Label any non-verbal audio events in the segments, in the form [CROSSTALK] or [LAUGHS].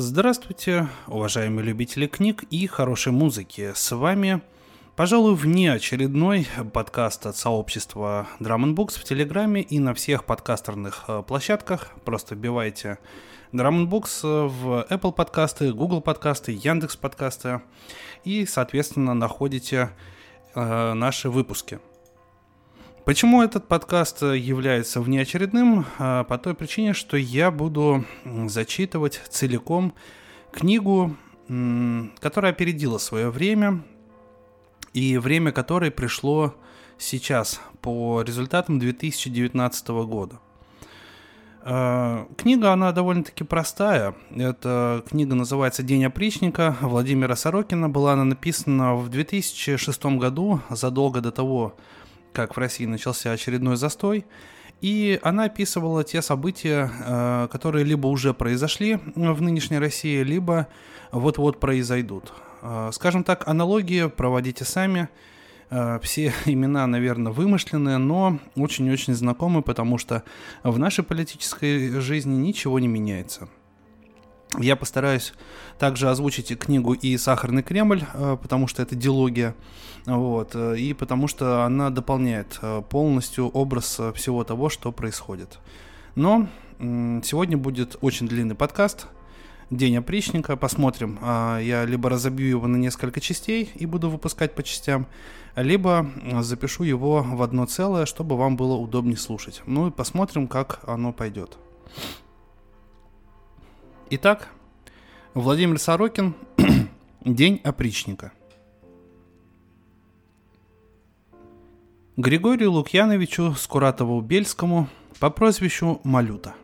Здравствуйте, уважаемые любители книг и хорошей музыки. С вами, пожалуй, внеочередной подкаст от сообщества Drum Books в Телеграме и на всех подкастерных э, площадках. Просто вбивайте Drum Books в Apple подкасты, Google подкасты, Яндекс подкасты и, соответственно, находите э, наши выпуски. Почему этот подкаст является внеочередным? А, по той причине, что я буду зачитывать целиком книгу, которая опередила свое время, и время которой пришло сейчас по результатам 2019 года. А, книга, она довольно-таки простая. Эта книга называется «День опричника» Владимира Сорокина. Была она написана в 2006 году, задолго до того, как в России начался очередной застой, и она описывала те события, э, которые либо уже произошли в нынешней России, либо вот-вот произойдут. Э, скажем так, аналогии проводите сами. Э, все [LAUGHS] имена, наверное, вымышленные, но очень-очень знакомы, потому что в нашей политической жизни ничего не меняется. Я постараюсь также озвучить книгу и «Сахарный Кремль», потому что это дилогия, вот, э, и потому что она дополняет э, полностью образ всего того, что происходит. Но сегодня будет очень длинный подкаст, День опричника, посмотрим. А, я либо разобью его на несколько частей и буду выпускать по частям, либо запишу его в одно целое, чтобы вам было удобнее слушать. Ну и посмотрим, как оно пойдет. Итак, Владимир Сорокин [CLEARS THROAT] «День опричника». Григорию Лукьяновичу Скуратову-Бельскому по прозвищу Малюта.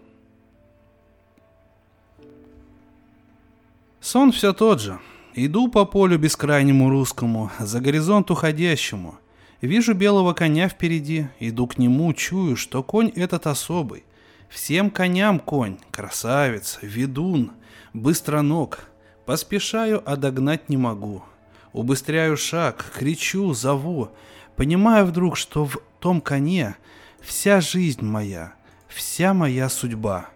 Сон все тот же. Иду по полю бескрайнему русскому, за горизонт уходящему. Вижу белого коня впереди, иду к нему, чую, что конь этот особый – Всем коням конь, красавец, ведун, быстроног. Поспешаю, а догнать не могу. Убыстряю шаг, кричу, зову. Понимаю вдруг, что в том коне вся жизнь моя, вся моя судьба.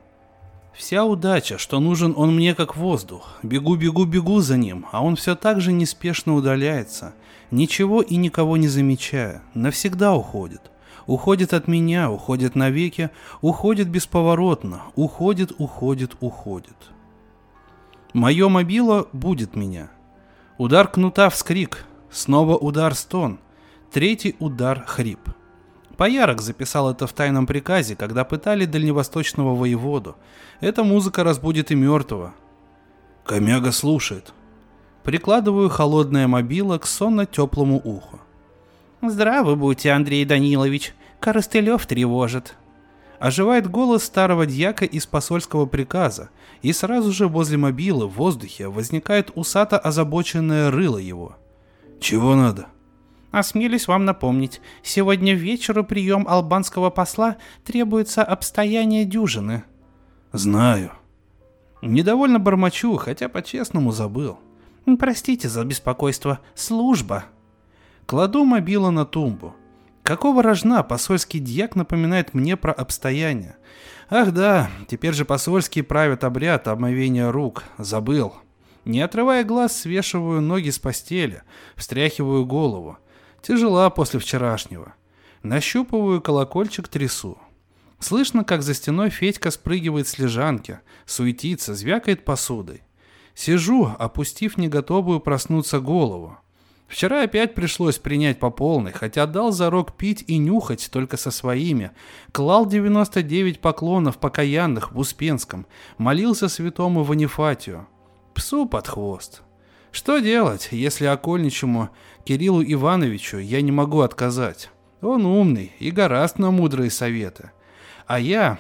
Вся удача, что нужен он мне как воздух. Бегу, бегу, бегу за ним, а он все так же неспешно удаляется, ничего и никого не замечая, навсегда уходит. Уходит от меня, уходит навеки, уходит бесповоротно, уходит, уходит, уходит. Мое мобило будет меня. Удар кнута вскрик, снова удар стон, третий удар хрип. Поярок записал это в тайном приказе, когда пытали дальневосточного воеводу. Эта музыка разбудит и мертвого. Комяга слушает. Прикладываю холодное мобило к сонно-теплому уху. «Здравы будьте, Андрей Данилович. Коростылев тревожит». Оживает голос старого дьяка из посольского приказа, и сразу же возле мобилы в воздухе возникает усато озабоченное рыло его. «Чего надо?» Осмелюсь вам напомнить, сегодня вечеру прием албанского посла требуется обстояние дюжины. Знаю. Недовольно бормочу, хотя по-честному забыл. Простите за беспокойство, служба. Кладу мобила на тумбу. Какого рожна посольский дьяк напоминает мне про обстояние? Ах да, теперь же посольские правят обряд омовения рук. Забыл. Не отрывая глаз, свешиваю ноги с постели, встряхиваю голову. Тяжела после вчерашнего. Нащупываю колокольчик, трясу. Слышно, как за стеной Федька спрыгивает с лежанки, суетится, звякает посудой. Сижу, опустив неготовую проснуться голову. Вчера опять пришлось принять по полной, хотя дал зарок пить и нюхать только со своими. Клал 99 поклонов покаянных в Успенском, молился святому Ванифатию. Псу под хвост. Что делать, если окольничему Кириллу Ивановичу я не могу отказать? Он умный и гораст на мудрые советы. А я,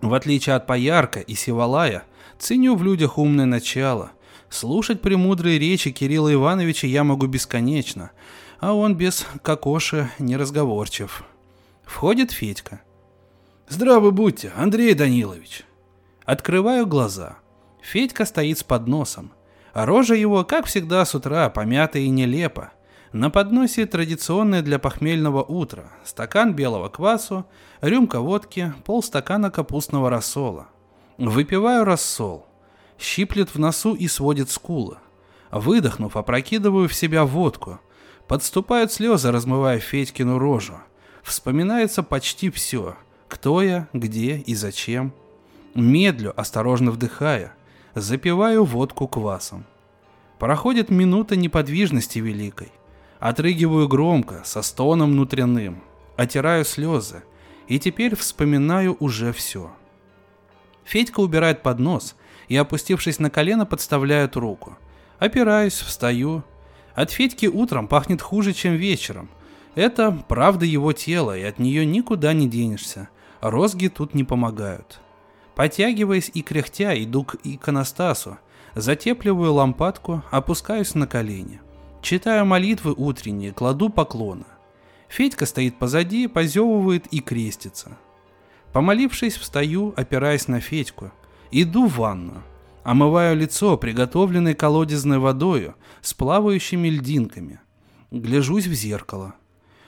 в отличие от Поярка и Сивалая, ценю в людях умное начало – Слушать премудрые речи Кирилла Ивановича я могу бесконечно, а он без кокоши неразговорчив. Входит Федька. «Здравы будьте, Андрей Данилович!» Открываю глаза. Федька стоит с подносом. А рожа его, как всегда, с утра помята и нелепо. На подносе традиционное для похмельного утра. Стакан белого квасу, рюмка водки, полстакана капустного рассола. Выпиваю рассол. Щиплет в носу и сводит скулы. Выдохнув, опрокидываю в себя водку. Подступают слезы, размывая Федькину рожу. Вспоминается почти все. Кто я, где и зачем. Медлю, осторожно вдыхая. Запиваю водку квасом. Проходит минута неподвижности великой. Отрыгиваю громко, со стоном внутренним. Отираю слезы. И теперь вспоминаю уже все. Федька убирает поднос и, опустившись на колено, подставляет руку. Опираюсь, встаю. От Федьки утром пахнет хуже, чем вечером. Это правда его тела, и от нее никуда не денешься. Розги тут не помогают. Потягиваясь и кряхтя, иду к иконостасу, затепливаю лампадку, опускаюсь на колени. Читаю молитвы утренние, кладу поклоны. Федька стоит позади, позевывает и крестится. Помолившись, встаю, опираясь на Федьку. Иду в ванну. Омываю лицо, приготовленной колодезной водою, с плавающими льдинками. Гляжусь в зеркало.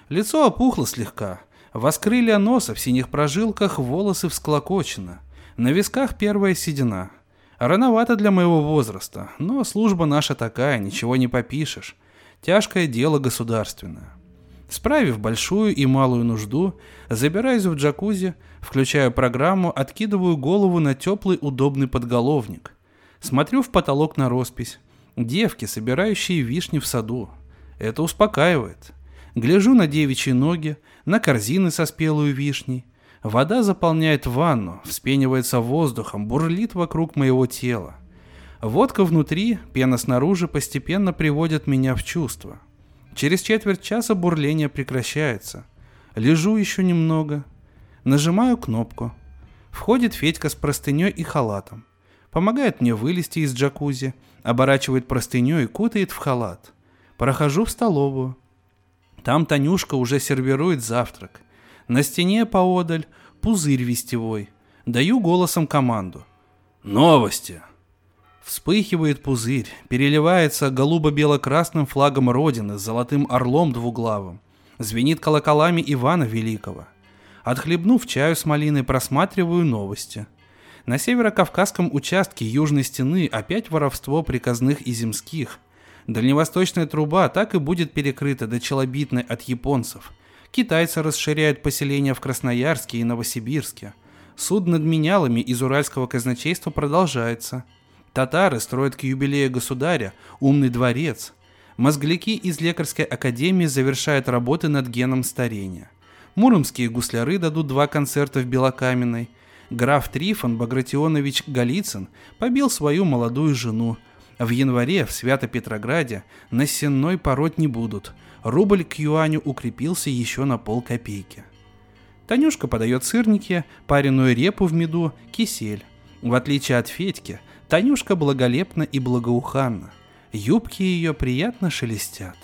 Лицо опухло слегка. Воскрылья носа в синих прожилках, волосы всклокочены. На висках первая седина. Рановато для моего возраста, но служба наша такая, ничего не попишешь. Тяжкое дело государственное. Справив большую и малую нужду, забираюсь в джакузи, включаю программу, откидываю голову на теплый удобный подголовник. Смотрю в потолок на роспись. Девки, собирающие вишни в саду. Это успокаивает. Гляжу на девичьи ноги, на корзины со спелой вишней. Вода заполняет ванну, вспенивается воздухом, бурлит вокруг моего тела. Водка внутри, пена снаружи постепенно приводят меня в чувство. Через четверть часа бурление прекращается. Лежу еще немного. Нажимаю кнопку. Входит Федька с простыней и халатом. Помогает мне вылезти из джакузи, оборачивает простыней и кутает в халат. Прохожу в столовую. Там Танюшка уже сервирует завтрак. На стене поодаль пузырь вестевой. Даю голосом команду. «Новости!» Вспыхивает пузырь, переливается голубо-бело-красным флагом Родины с золотым орлом двуглавым. Звенит колоколами Ивана Великого. Отхлебнув чаю с малиной, просматриваю новости. На северо-кавказском участке южной стены опять воровство приказных и земских. Дальневосточная труба так и будет перекрыта до челобитной от японцев. Китайцы расширяют поселения в Красноярске и Новосибирске. Суд над менялами из Уральского казначейства продолжается – Татары строят к юбилею государя умный дворец. Мозгляки из лекарской академии завершают работы над геном старения. Муромские гусляры дадут два концерта в Белокаменной. Граф Трифон Багратионович Голицын побил свою молодую жену. В январе в Свято-Петрограде на сенной пороть не будут. Рубль к юаню укрепился еще на полкопейки. Танюшка подает сырники, пареную репу в меду, кисель. В отличие от Федьки, Танюшка благолепна и благоуханна. Юбки ее приятно шелестят.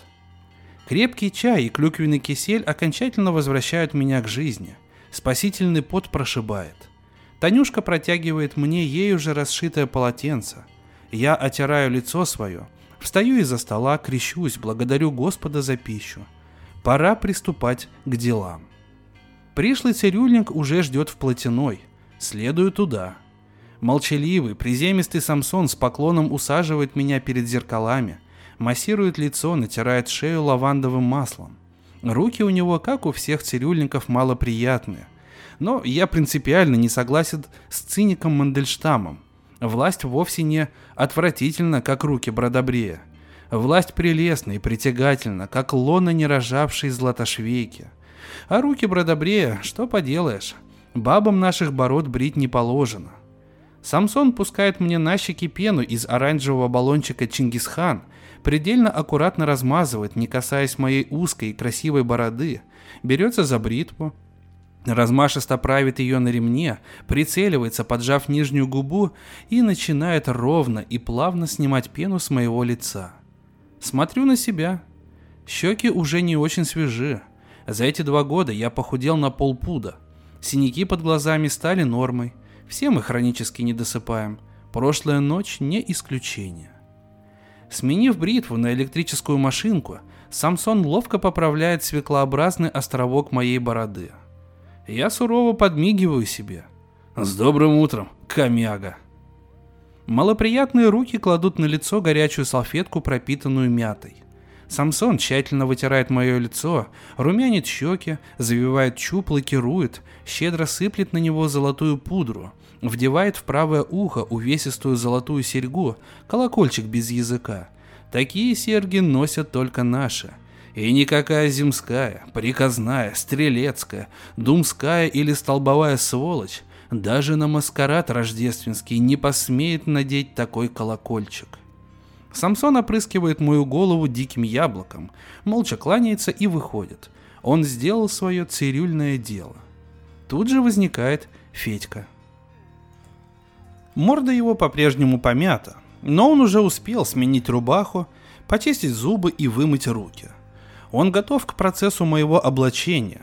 Крепкий чай и клюквенный кисель окончательно возвращают меня к жизни. Спасительный пот прошибает. Танюшка протягивает мне ею же расшитое полотенце. Я отираю лицо свое, встаю из-за стола, крещусь, благодарю Господа за пищу. Пора приступать к делам. Пришлый цирюльник уже ждет в платяной. Следую туда. Молчаливый, приземистый Самсон с поклоном усаживает меня перед зеркалами, массирует лицо, натирает шею лавандовым маслом. Руки у него, как у всех цирюльников, малоприятные. Но я принципиально не согласен с циником Мандельштамом. Власть вовсе не отвратительна, как руки Бродобрея. Власть прелестна и притягательна, как лона не рожавшей златошвейки. А руки Бродобрея, что поделаешь, бабам наших бород брить не положено. Самсон пускает мне на щеки пену из оранжевого баллончика Чингисхан, предельно аккуратно размазывает, не касаясь моей узкой и красивой бороды, берется за бритву, размашисто правит ее на ремне, прицеливается, поджав нижнюю губу и начинает ровно и плавно снимать пену с моего лица. Смотрю на себя. Щеки уже не очень свежи. За эти два года я похудел на полпуда. Синяки под глазами стали нормой. Все мы хронически не досыпаем. Прошлая ночь не исключение. Сменив бритву на электрическую машинку, Самсон ловко поправляет свеклообразный островок моей бороды. Я сурово подмигиваю себе. «С добрым утром, комяга!» Малоприятные руки кладут на лицо горячую салфетку, пропитанную мятой. Самсон тщательно вытирает мое лицо, румянит щеки, завивает чуб, лакирует, щедро сыплет на него золотую пудру, вдевает в правое ухо увесистую золотую серьгу, колокольчик без языка. Такие серьги носят только наши. И никакая земская, приказная, стрелецкая, думская или столбовая сволочь даже на маскарад рождественский не посмеет надеть такой колокольчик. Самсон опрыскивает мою голову диким яблоком, молча кланяется и выходит. Он сделал свое цирюльное дело. Тут же возникает Федька. Морда его по-прежнему помята, но он уже успел сменить рубаху, почистить зубы и вымыть руки. Он готов к процессу моего облачения.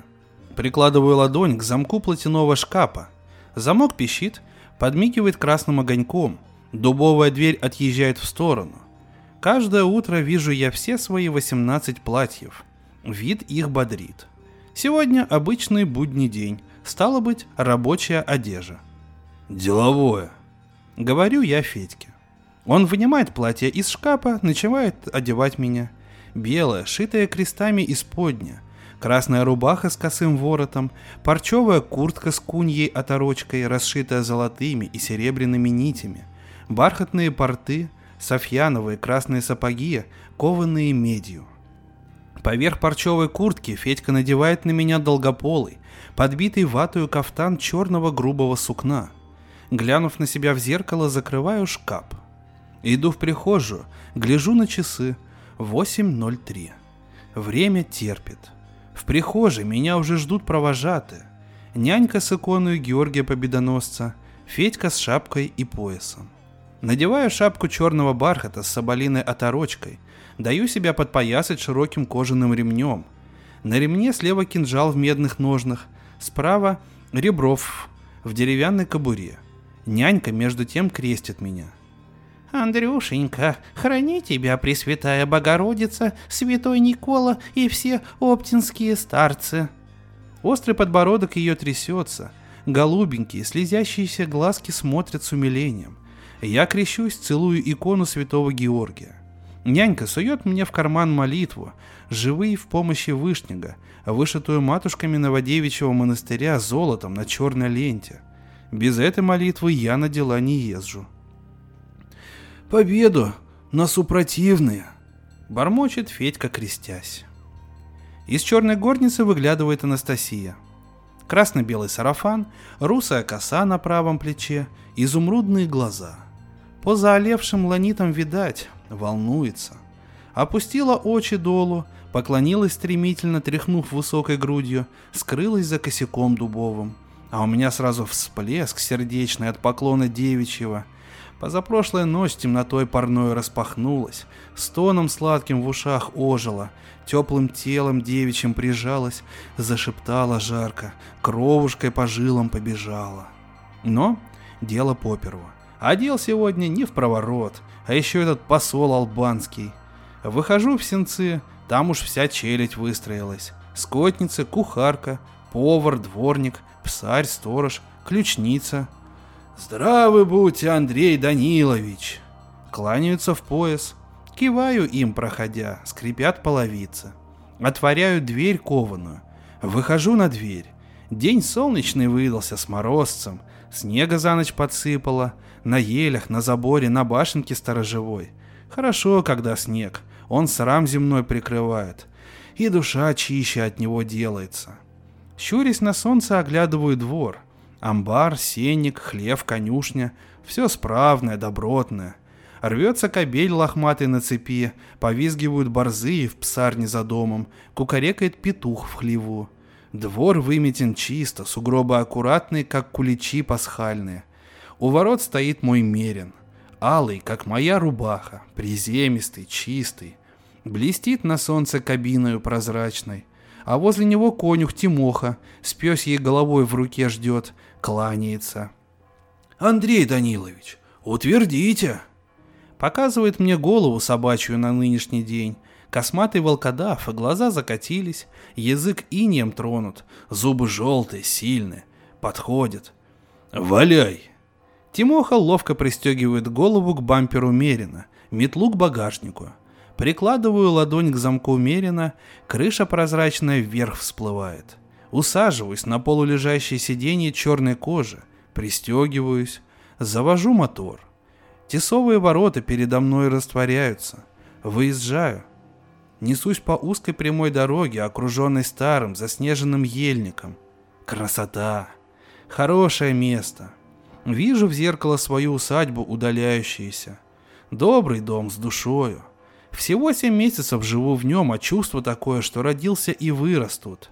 Прикладываю ладонь к замку платяного шкафа. Замок пищит, подмигивает красным огоньком. Дубовая дверь отъезжает в сторону. Каждое утро вижу я все свои 18 платьев. Вид их бодрит. Сегодня обычный будний день. Стало быть, рабочая одежда. Деловое. Говорю я Федьке. Он вынимает платье из шкафа, начинает одевать меня. Белое, шитое крестами исподня. Красная рубаха с косым воротом, парчевая куртка с куньей оторочкой, расшитая золотыми и серебряными нитями, бархатные порты, софьяновые красные сапоги, кованные медью. Поверх парчевой куртки Федька надевает на меня долгополый, подбитый ватую кафтан черного грубого сукна. Глянув на себя в зеркало, закрываю шкаф. Иду в прихожую, гляжу на часы. 8.03. Время терпит. В прихожей меня уже ждут провожатые. Нянька с иконой Георгия Победоносца, Федька с шапкой и поясом. Надеваю шапку черного бархата с соболиной оторочкой, даю себя подпоясать широким кожаным ремнем. На ремне слева кинжал в медных ножнах, справа ребров в деревянной кобуре. Нянька между тем крестит меня. «Андрюшенька, храни тебя, Пресвятая Богородица, Святой Никола и все оптинские старцы!» Острый подбородок ее трясется, голубенькие, слезящиеся глазки смотрят с умилением – я крещусь, целую икону святого Георгия. Нянька сует мне в карман молитву, живые в помощи Вышнего, вышитую матушками Новодевичьего монастыря золотом на черной ленте. Без этой молитвы я на дела не езжу. «Победу на супротивные!» — бормочет Федька, крестясь. Из черной горницы выглядывает Анастасия. Красно-белый сарафан, русая коса на правом плече, изумрудные глаза — по заолевшим ланитам видать, волнуется. Опустила очи долу, поклонилась стремительно, тряхнув высокой грудью, скрылась за косяком дубовым. А у меня сразу всплеск сердечный от поклона девичьего. Позапрошлая ночь темнотой парной распахнулась, стоном сладким в ушах ожила, теплым телом девичьим прижалась, зашептала жарко, кровушкой по жилам побежала. Но дело поперво. Одел сегодня не в проворот, а еще этот посол албанский. Выхожу в сенцы, там уж вся челядь выстроилась. Скотница, кухарка, повар, дворник, псарь, сторож, ключница. «Здравы будьте, Андрей Данилович!» Кланяются в пояс. Киваю им, проходя, скрипят половицы. Отворяю дверь кованую. Выхожу на дверь. День солнечный выдался с морозцем. Снега за ночь подсыпало. На елях, на заборе, на башенке сторожевой. Хорошо, когда снег. Он срам земной прикрывает. И душа чище от него делается. Щурясь на солнце, оглядываю двор. Амбар, сенник, хлев, конюшня. Все справное, добротное. Рвется кобель лохматый на цепи, повизгивают борзы в псарне за домом, кукарекает петух в хлеву. Двор выметен чисто, сугробы аккуратные, как куличи пасхальные. У ворот стоит мой мерин, алый, как моя рубаха, приземистый, чистый. Блестит на солнце кабиною прозрачной, а возле него конюх Тимоха с пёсьей головой в руке ждет, кланяется. «Андрей Данилович, утвердите!» Показывает мне голову собачью на нынешний день. Косматый волкодав, глаза закатились, язык инеем тронут, зубы желтые, сильные. Подходит. «Валяй!» Тимоха ловко пристегивает голову к бамперу Мерина, метлу к багажнику. Прикладываю ладонь к замку Мерина, крыша прозрачная вверх всплывает. Усаживаюсь на полулежащее сиденье черной кожи, пристегиваюсь, завожу мотор. Тесовые ворота передо мной растворяются. Выезжаю. Несусь по узкой прямой дороге, окруженной старым заснеженным ельником. Красота! Хорошее место. Вижу в зеркало свою усадьбу удаляющуюся. Добрый дом с душою. Всего семь месяцев живу в нем, а чувство такое, что родился и вырос тут.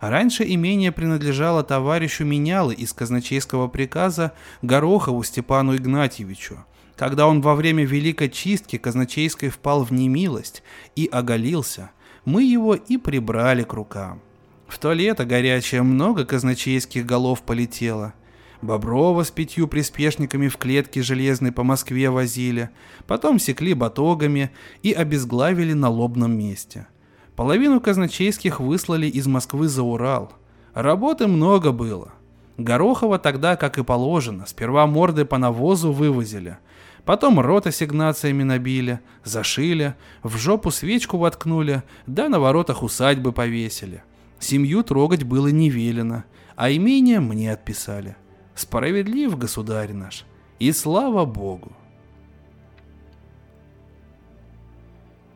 Раньше имение принадлежало товарищу Менялы из казначейского приказа Горохову Степану Игнатьевичу. Когда он во время Великой Чистки казначейской впал в немилость и оголился, мы его и прибрали к рукам. В то лето горячее много казначейских голов полетело – Боброва с пятью приспешниками в клетке железной по Москве возили, потом секли батогами и обезглавили на лобном месте. Половину казначейских выслали из Москвы за Урал. Работы много было. Горохова тогда, как и положено, сперва морды по навозу вывозили, потом рот ассигнациями набили, зашили, в жопу свечку воткнули, да на воротах усадьбы повесили. Семью трогать было не велено, а имение мне отписали. Справедлив государь наш, и слава Богу.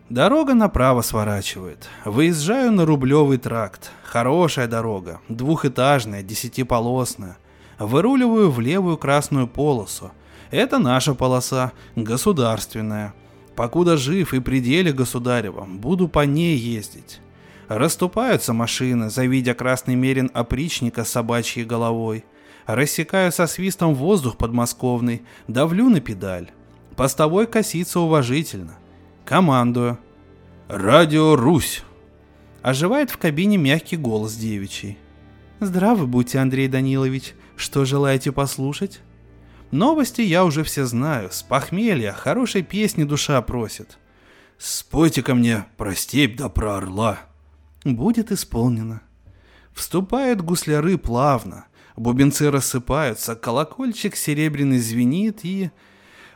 Дорога направо сворачивает. Выезжаю на Рублевый тракт. Хорошая дорога, двухэтажная, десятиполосная. Выруливаю в левую красную полосу. Это наша полоса, государственная. Покуда жив и пределе государева, буду по ней ездить. Расступаются машины, завидя красный мерин опричника с собачьей головой – Рассекаю со свистом воздух подмосковный, давлю на педаль. Постовой косится уважительно. Командую. «Радио Русь!» Оживает в кабине мягкий голос девичий. «Здравы будьте, Андрей Данилович. Что желаете послушать?» Новости я уже все знаю. С похмелья хорошей песни душа просит. «Спойте ко мне про степь да про орла». «Будет исполнено». Вступают гусляры плавно. Бубенцы рассыпаются, колокольчик серебряный звенит и...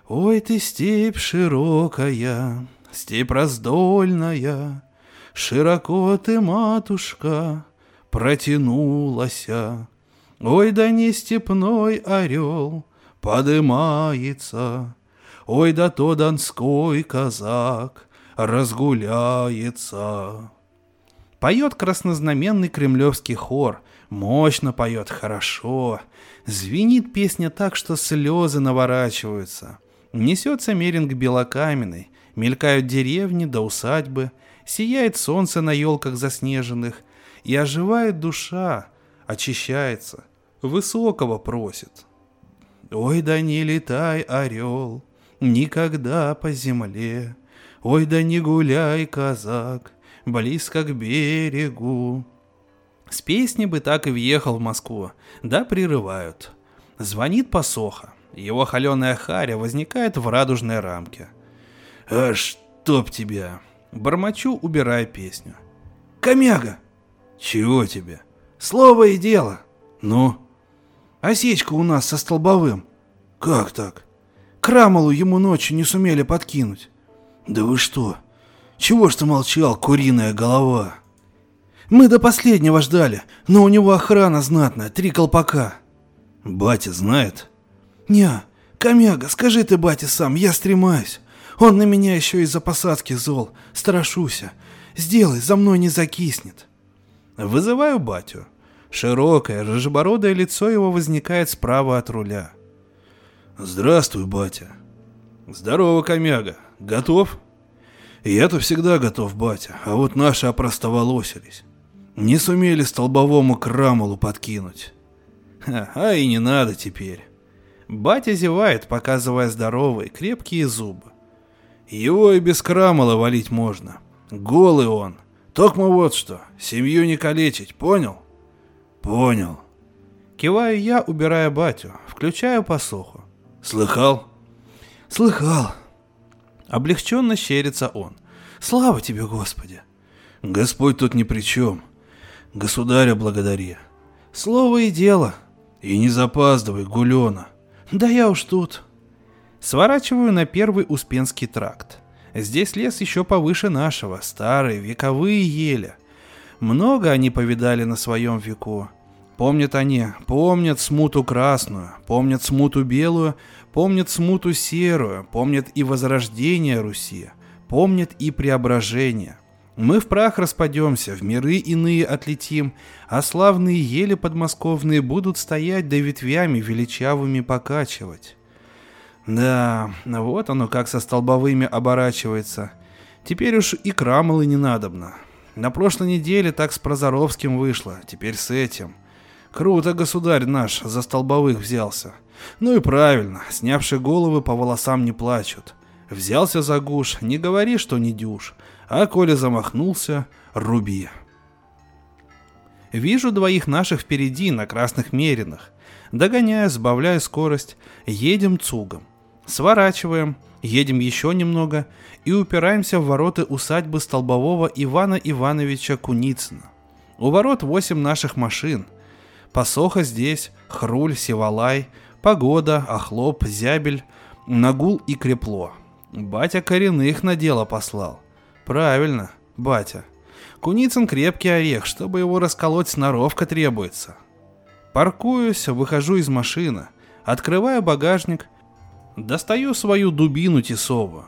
Ой ты степь широкая, степь раздольная, Широко ты, матушка, протянулася. Ой, да не степной орел подымается, Ой, да то донской казак разгуляется. Поет краснознаменный кремлевский хор — Мощно поет, хорошо. Звенит песня так, что слезы наворачиваются. Несется меринг белокаменный, мелькают деревни до усадьбы, сияет солнце на елках заснеженных, и оживает душа, очищается, высокого просит. Ой, да не летай, орел, никогда по земле, Ой, да не гуляй, казак, близко к берегу, с песни бы так и въехал в Москву, да прерывают. Звонит посоха. Его холеная харя возникает в радужной рамке. «А чтоб тебя!» Бормочу, убирая песню. «Комяга!» «Чего тебе?» «Слово и дело!» «Ну?» «Осечка у нас со столбовым». «Как так?» «Крамолу ему ночью не сумели подкинуть». «Да вы что? Чего ж ты молчал, куриная голова?» Мы до последнего ждали, но у него охрана знатная, три колпака. Батя знает? Не, Комяга, скажи ты бате сам, я стремаюсь. Он на меня еще из-за посадки зол, страшуся. Сделай, за мной не закиснет. Вызываю батю. Широкое, рыжебородое лицо его возникает справа от руля. Здравствуй, батя. Здорово, Комяга. Готов? Я-то всегда готов, батя, а вот наши опростоволосились. Не сумели столбовому крамолу подкинуть. А и не надо теперь. Батя зевает, показывая здоровые, крепкие зубы. Его и без крамола валить можно. Голый он. Токмо вот что, семью не калечить, понял? Понял. Киваю я, убирая батю, включаю посоху. Слыхал? Слыхал. Облегченно щерится он. Слава тебе, Господи. Господь тут ни при чем. Государя благодари. Слово и дело. И не запаздывай, Гулена. Да я уж тут. Сворачиваю на первый Успенский тракт. Здесь лес еще повыше нашего, старые, вековые ели. Много они повидали на своем веку. Помнят они, помнят смуту красную, помнят смуту белую, помнят смуту серую, помнят и возрождение Руси, помнят и преображение. Мы в прах распадемся, в миры иные отлетим, а славные ели подмосковные будут стоять да ветвями величавыми покачивать. Да, вот оно как со столбовыми оборачивается. Теперь уж и крамолы не надобно. На прошлой неделе так с Прозоровским вышло, теперь с этим. Круто государь наш за столбовых взялся. Ну и правильно, снявшие головы по волосам не плачут. Взялся за гуш, не говори, что не дюш а Коля замахнулся, руби. Вижу двоих наших впереди на красных меринах. Догоняя, сбавляя скорость, едем цугом. Сворачиваем, едем еще немного и упираемся в ворота усадьбы столбового Ивана Ивановича Куницына. У ворот восемь наших машин. Посоха здесь, Хруль, Севалай, Погода, Охлоп, Зябель, Нагул и Крепло. Батя коренных на дело послал. Правильно, батя. Куницын крепкий орех, чтобы его расколоть сноровка требуется. Паркуюсь, выхожу из машины, открываю багажник, достаю свою дубину тесовую.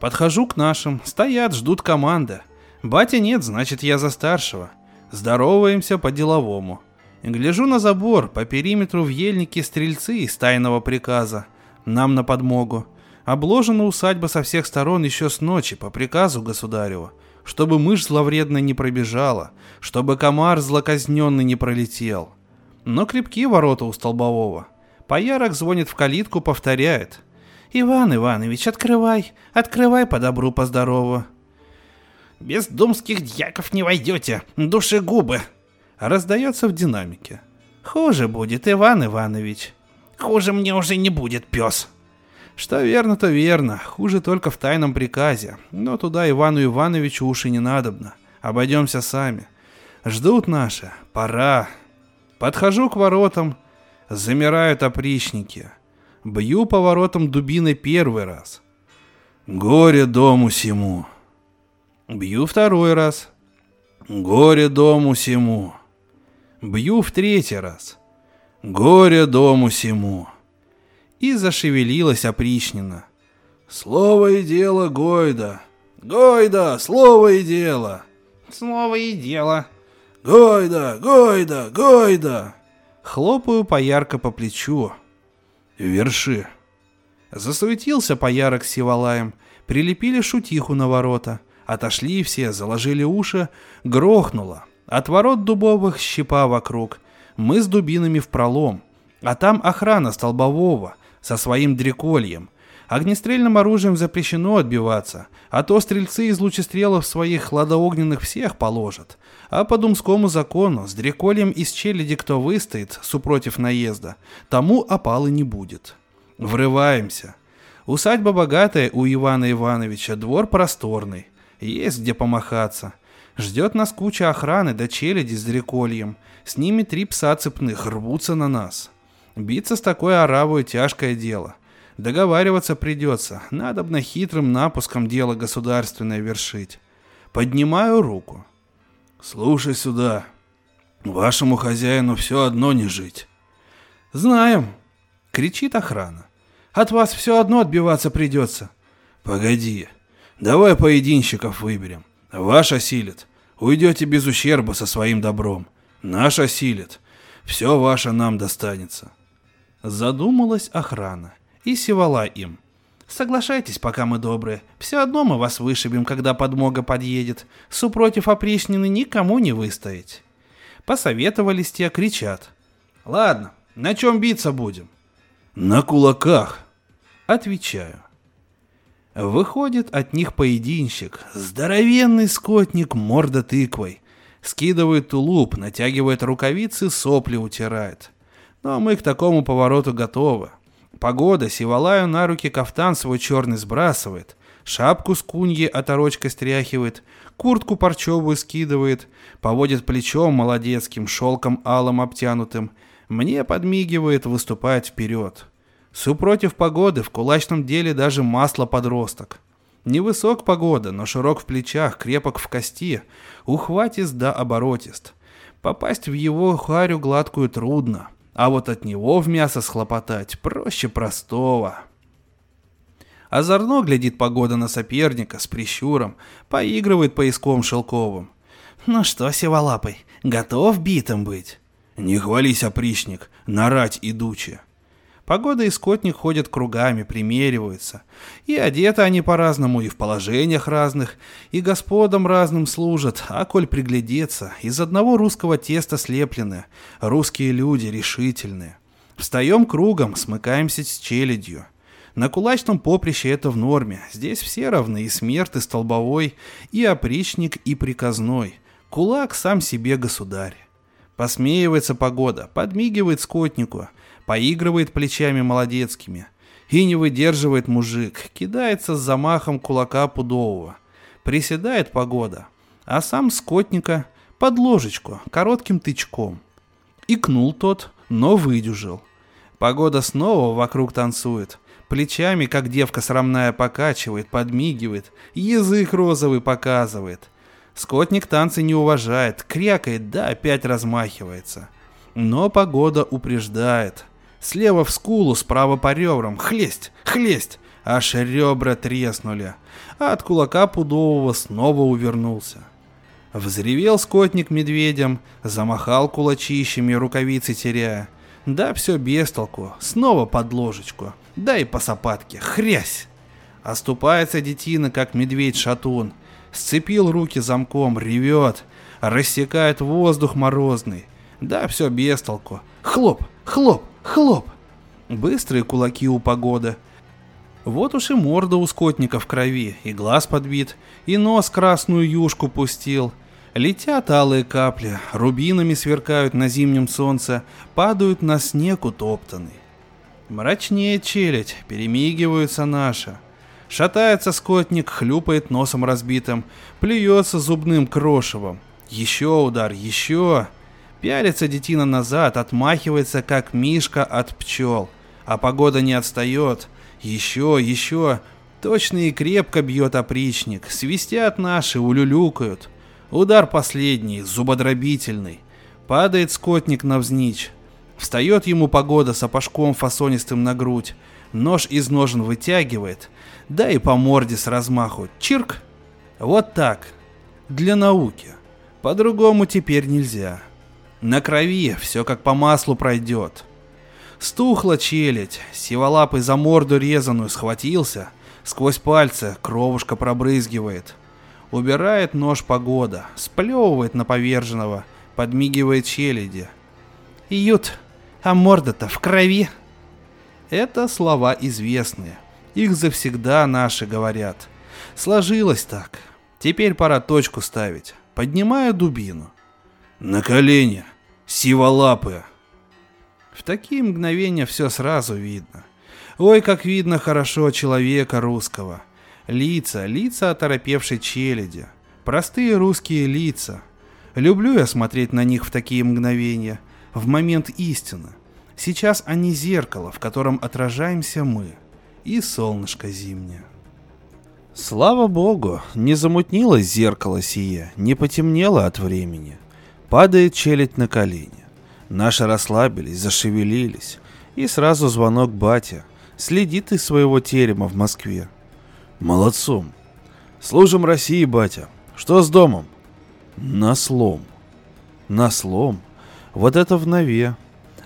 Подхожу к нашим, стоят, ждут команды. Батя нет, значит я за старшего. Здороваемся по-деловому. Гляжу на забор, по периметру в ельнике стрельцы из тайного приказа. Нам на подмогу. Обложена усадьба со всех сторон еще с ночи по приказу государева, чтобы мышь зловредная не пробежала, чтобы комар злоказненный не пролетел. Но крепкие ворота у столбового. Поярок звонит в калитку, повторяет. «Иван Иванович, открывай, открывай по добру, по здорову». «Без думских дьяков не войдете, душегубы!» Раздается в динамике. «Хуже будет, Иван Иванович». «Хуже мне уже не будет, пес!» Что верно, то верно. Хуже только в тайном приказе. Но туда Ивану Ивановичу уши не надобно. Обойдемся сами. Ждут наши. Пора. Подхожу к воротам. Замирают опричники. Бью по воротам дубиной первый раз. Горе дому сему. Бью второй раз. Горе дому сему. Бью в третий раз. Горе дому сему и зашевелилась опричнина. «Слово и дело, Гойда! Гойда, слово и дело!» «Слово и дело!» «Гойда, Гойда, Гойда!» Хлопаю поярко по плечу. «Верши!» Засуетился поярок с Сивалаем, прилепили шутиху на ворота, отошли все, заложили уши, грохнуло. От ворот дубовых щепа вокруг, мы с дубинами в пролом, а там охрана столбового — со своим дрекольем. Огнестрельным оружием запрещено отбиваться, а то стрельцы из лучестрелов своих хладоогненных всех положат. А по думскому закону с дрекольем из челяди кто выстоит, супротив наезда, тому опалы не будет. Врываемся. Усадьба богатая у Ивана Ивановича, двор просторный. Есть где помахаться. Ждет нас куча охраны да челяди с дрекольем. С ними три пса цепных рвутся на нас. Биться с такой оравой тяжкое дело. Договариваться придется, надобно хитрым напуском дело государственное вершить. Поднимаю руку. Слушай сюда. Вашему хозяину все одно не жить. Знаем. Кричит охрана. От вас все одно отбиваться придется. Погоди. Давай поединщиков выберем. Ваш осилит. Уйдете без ущерба со своим добром. Наш осилит. Все ваше нам достанется. Задумалась охрана и севала им. «Соглашайтесь, пока мы добрые. Все одно мы вас вышибем, когда подмога подъедет. Супротив опричнины никому не выстоять». Посоветовались те, кричат. «Ладно, на чем биться будем?» «На кулаках», — отвечаю. Выходит от них поединщик, здоровенный скотник, морда тыквой. Скидывает тулуп, натягивает рукавицы, сопли утирает. Но мы к такому повороту готовы. Погода, Сивалаю на руки кафтан свой черный сбрасывает, шапку с куньи оторочкой стряхивает, куртку парчевую скидывает, поводит плечом молодецким, шелком алым обтянутым, мне подмигивает, выступает вперед. Супротив погоды в кулачном деле даже масло подросток. Невысок погода, но широк в плечах, крепок в кости, ухватист да оборотист. Попасть в его харю гладкую трудно, а вот от него в мясо схлопотать проще простого. Озорно глядит погода на соперника с прищуром, поигрывает поиском шелковым. «Ну что, сиволапый, готов битым быть?» «Не хвались, опричник, нарать идучи!» Погода и скотник ходят кругами, примериваются. И одеты они по-разному, и в положениях разных, и господам разным служат, а коль приглядеться, из одного русского теста слеплены, русские люди решительные. Встаем кругом, смыкаемся с челядью. На кулачном поприще это в норме, здесь все равны, и смерть, и столбовой, и опричник, и приказной. Кулак сам себе государь. Посмеивается погода, подмигивает скотнику, поигрывает плечами молодецкими. И не выдерживает мужик, кидается с замахом кулака пудового. Приседает погода, а сам скотника под ложечку, коротким тычком. Икнул тот, но выдюжил. Погода снова вокруг танцует. Плечами, как девка срамная, покачивает, подмигивает, язык розовый показывает. Скотник танцы не уважает, крякает, да опять размахивается. Но погода упреждает – Слева в скулу, справа по ребрам. Хлесть, хлесть. Аж ребра треснули. А от кулака пудового снова увернулся. Взревел скотник медведем, замахал кулачищами, рукавицы теряя. Да все без толку, снова под ложечку. Да и по сапатке, хрясь. Оступается детина, как медведь-шатун. Сцепил руки замком, ревет. Рассекает воздух морозный. Да все без толку. Хлоп, хлоп, Хлоп! Быстрые кулаки у погоды. Вот уж и морда у скотника в крови, и глаз подбит, и нос красную юшку пустил. Летят алые капли, рубинами сверкают на зимнем солнце, падают на снег утоптанный. Мрачнее челядь, перемигиваются наши. Шатается скотник, хлюпает носом разбитым, плюется зубным крошевом. Еще удар, еще. Пялится детина назад, отмахивается, как мишка от пчел. А погода не отстает. Еще, еще. Точно и крепко бьет опричник. Свистят наши, улюлюкают. Удар последний, зубодробительный. Падает скотник навзничь. Встает ему погода сапожком фасонистым на грудь. Нож из ножен вытягивает. Да и по морде с размаху. Чирк. Вот так. Для науки. По-другому теперь нельзя. На крови все как по маслу пройдет. Стухла челядь, сиволапый за морду резаную схватился, сквозь пальцы кровушка пробрызгивает. Убирает нож погода, сплевывает на поверженного, подмигивает челяди. Ют, а морда-то в крови. Это слова известные, их завсегда наши говорят. Сложилось так, теперь пора точку ставить. Поднимаю дубину. На колени. Сиволапы. В такие мгновения все сразу видно. Ой, как видно хорошо человека русского. Лица, лица оторопевшей челяди. Простые русские лица. Люблю я смотреть на них в такие мгновения, в момент истины. Сейчас они зеркало, в котором отражаемся мы. И солнышко зимнее. Слава богу, не замутнилось зеркало сие, не потемнело от времени – Падает челядь на колени. Наши расслабились, зашевелились. И сразу звонок батя. Следит из своего терема в Москве. Молодцом. Служим России, батя. Что с домом? На слом. На слом. Вот это в нове.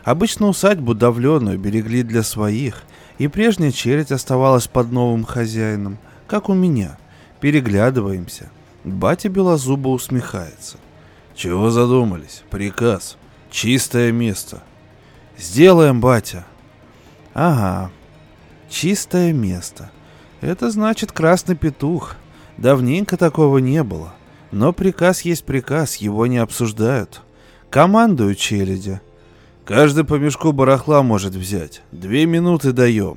Обычно усадьбу давленную берегли для своих, и прежняя челядь оставалась под новым хозяином, как у меня. Переглядываемся. Батя белозубо усмехается. Чего задумались? Приказ. Чистое место. Сделаем, батя. Ага. Чистое место. Это значит красный петух. Давненько такого не было. Но приказ есть приказ, его не обсуждают. Командую челяди. Каждый по мешку барахла может взять. Две минуты даем.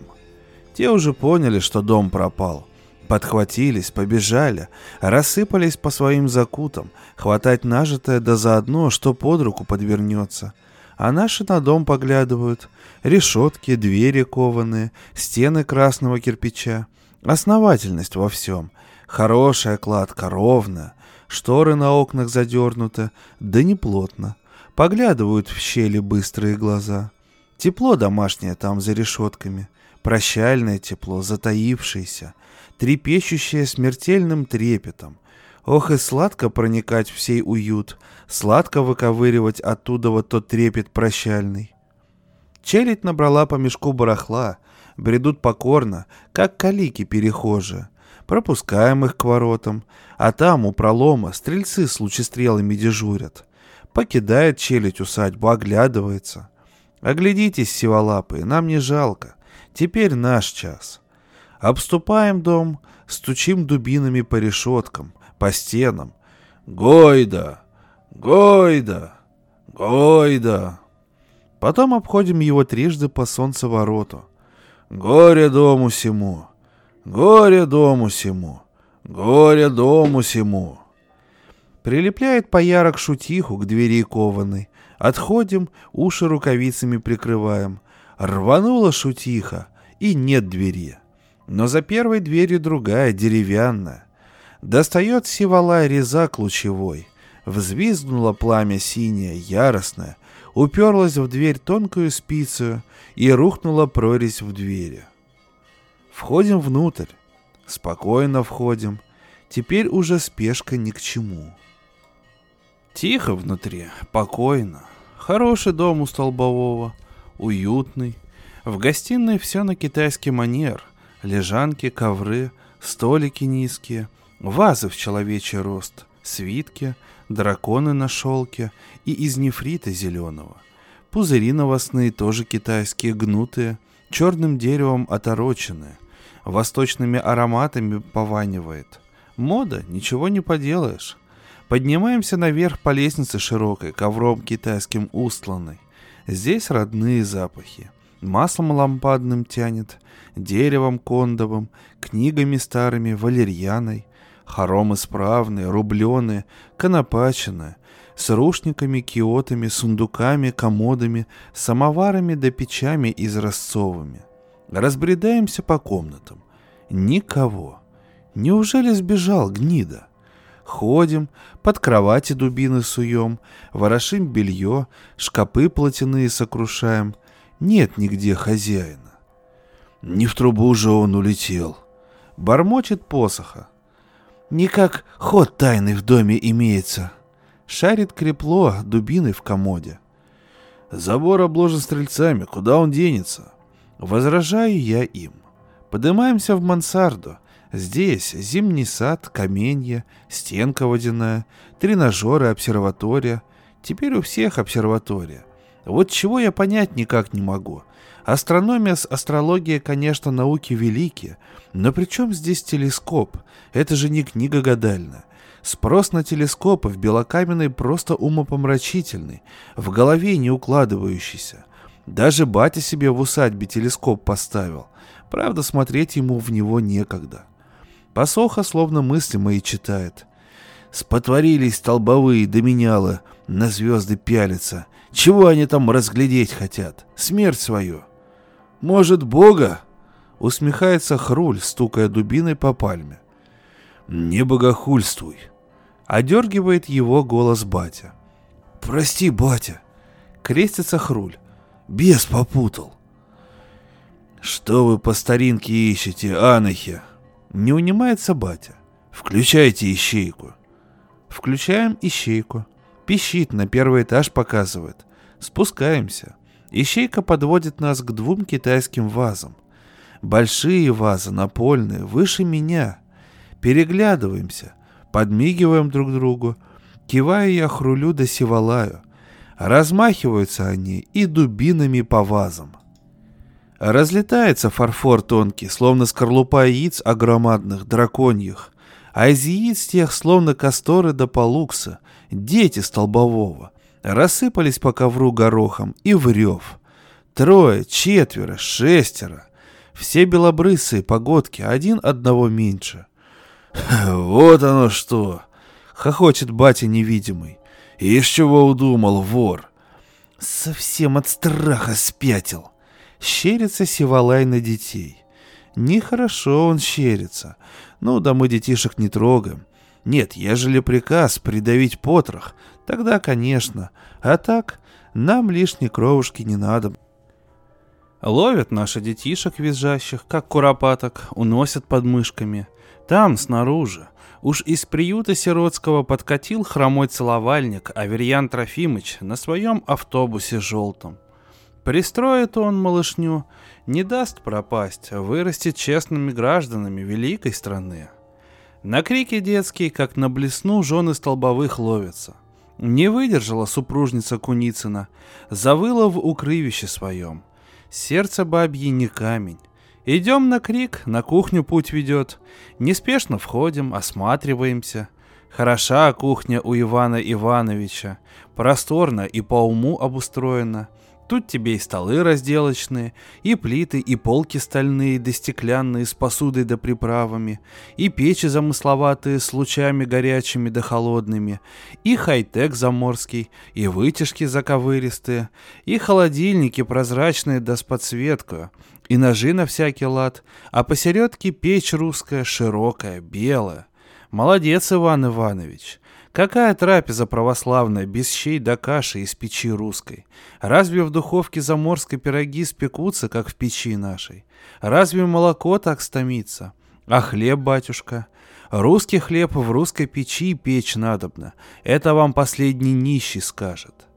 Те уже поняли, что дом пропал. Подхватились, побежали, рассыпались по своим закутам, хватать нажитое да заодно, что под руку подвернется. а наши на дом поглядывают. Решетки, двери кованые, стены красного кирпича. Основательность во всем. Хорошая кладка, ровная. Шторы на окнах задернуты, да не плотно. Поглядывают в щели быстрые глаза. Тепло домашнее там за решетками. Прощальное тепло, затаившееся, трепещущее смертельным трепетом. Ох и сладко проникать в сей уют, сладко выковыривать оттуда вот тот трепет прощальный. Челядь набрала по мешку барахла, бредут покорно, как калики перехожие. Пропускаем их к воротам, а там у пролома стрельцы с лучестрелами дежурят. Покидает челядь усадьбу, оглядывается. Оглядитесь, сиволапые, нам не жалко. Теперь наш час. Обступаем дом, стучим дубинами по решеткам, по стенам. Гойда! Гойда! Гойда! Потом обходим его трижды по солнцевороту. Горе дому сему! Горе дому сему! Горе дому сему! Прилепляет поярок шутиху к двери кованой. Отходим, уши рукавицами прикрываем. Рванула шутиха, и нет двери. Но за первой дверью другая, деревянная. Достает сивала резак лучевой. Взвизгнуло пламя синее, яростное, уперлась в дверь тонкую спицу и рухнула прорезь в двери. Входим внутрь. Спокойно входим. Теперь уже спешка ни к чему. Тихо внутри, покойно. Хороший дом у Столбового, уютный. В гостиной все на китайский манер. Лежанки, ковры, столики низкие, вазы в человечий рост, свитки, драконы на шелке и из нефрита зеленого. Пузыри новостные тоже китайские, гнутые, черным деревом отороченные, восточными ароматами пованивает. Мода, ничего не поделаешь. Поднимаемся наверх по лестнице широкой, ковром китайским устланной. Здесь родные запахи. Маслом лампадным тянет, деревом кондовым, книгами старыми, валерьяной. Хором исправные, рубленые, конопаченные, с рушниками, киотами, сундуками, комодами, самоварами да печами изразцовыми. Разбредаемся по комнатам. Никого. Неужели сбежал гнида? Ходим, под кровати дубины суем, ворошим белье, шкапы платяные сокрушаем. Нет нигде хозяина. Не в трубу же он улетел. Бормочет посоха. Никак ход тайный в доме имеется. Шарит крепло дубины в комоде. Забор обложен стрельцами, куда он денется? Возражаю я им. Поднимаемся в мансарду. Здесь зимний сад, каменья, стенка водяная, тренажеры, обсерватория. Теперь у всех обсерватория. Вот чего я понять никак не могу. Астрономия с астрологией, конечно, науки великие, но при чем здесь телескоп? Это же не книга гадальная. Спрос на телескопы в белокаменной просто умопомрачительный, в голове не укладывающийся. Даже батя себе в усадьбе телескоп поставил. Правда, смотреть ему в него некогда. Посоха словно мысли мои читает. Спотворились столбовые доменялы, на звезды пялятся. Чего они там разглядеть хотят? Смерть свою. Может, Бога? Усмехается Хруль, стукая дубиной по пальме. Не богохульствуй. Одергивает его голос батя. Прости, батя. Крестится Хруль. Бес попутал. Что вы по старинке ищете, анахи? Не унимается батя. Включайте ищейку. Включаем ищейку. Пищит, на первый этаж показывает. Спускаемся. Ищейка подводит нас к двум китайским вазам. Большие вазы, напольные, выше меня. Переглядываемся, подмигиваем друг другу. Киваю я хрулю да сивалаю. Размахиваются они и дубинами по вазам. Разлетается фарфор тонкий, словно скорлупа яиц огромадных, драконьих, а из яиц тех, словно касторы да полукса, дети столбового, рассыпались по ковру горохом и в рев. Трое, четверо, шестеро. Все белобрысые погодки, один одного меньше. [LAUGHS] «Вот оно что!» — хохочет батя невидимый. «Из чего удумал вор?» Совсем от страха спятил. Щерится Сивалай на детей. Нехорошо он щерится. Ну да мы детишек не трогаем. Нет, ежели приказ придавить потрох, тогда, конечно. А так, нам лишней кровушки не надо. Ловят наши детишек визжащих, как куропаток, уносят под мышками. Там, снаружи, уж из приюта сиротского подкатил хромой целовальник Аверьян Трофимыч на своем автобусе желтом. Пристроит он малышню, не даст пропасть, вырастет честными гражданами великой страны. На крики детские, как на блесну, жены столбовых ловятся. Не выдержала супружница Куницына, завыла в укрывище своем. Сердце бабье не камень. Идем на крик, на кухню путь ведет. Неспешно входим, осматриваемся. Хороша кухня у Ивана Ивановича, просторно и по уму обустроена — Тут тебе и столы разделочные, и плиты, и полки стальные да стеклянные с посудой да приправами, и печи замысловатые с лучами горячими да холодными, и хай-тек заморский, и вытяжки заковыристые, и холодильники прозрачные да с подсветкой, и ножи на всякий лад, а посередке печь русская, широкая, белая. Молодец, Иван Иванович. Какая трапеза православная без щей да каши из печи русской? Разве в духовке заморской пироги спекутся, как в печи нашей? Разве молоко так стомится? А хлеб, батюшка? Русский хлеб в русской печи печь надобно. Это вам последний нищий скажет.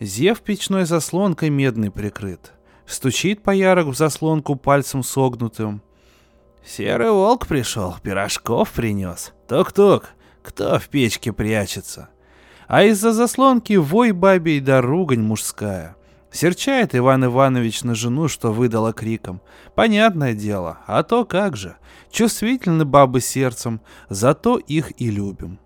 Зев печной заслонкой медный прикрыт. Стучит поярок в заслонку пальцем согнутым. Серый волк пришел, пирожков принес. Тук-тук, кто в печке прячется? А из-за заслонки вой бабий да ругань мужская. Серчает Иван Иванович на жену, что выдала криком. Понятное дело, а то как же. Чувствительны бабы сердцем, зато их и любим.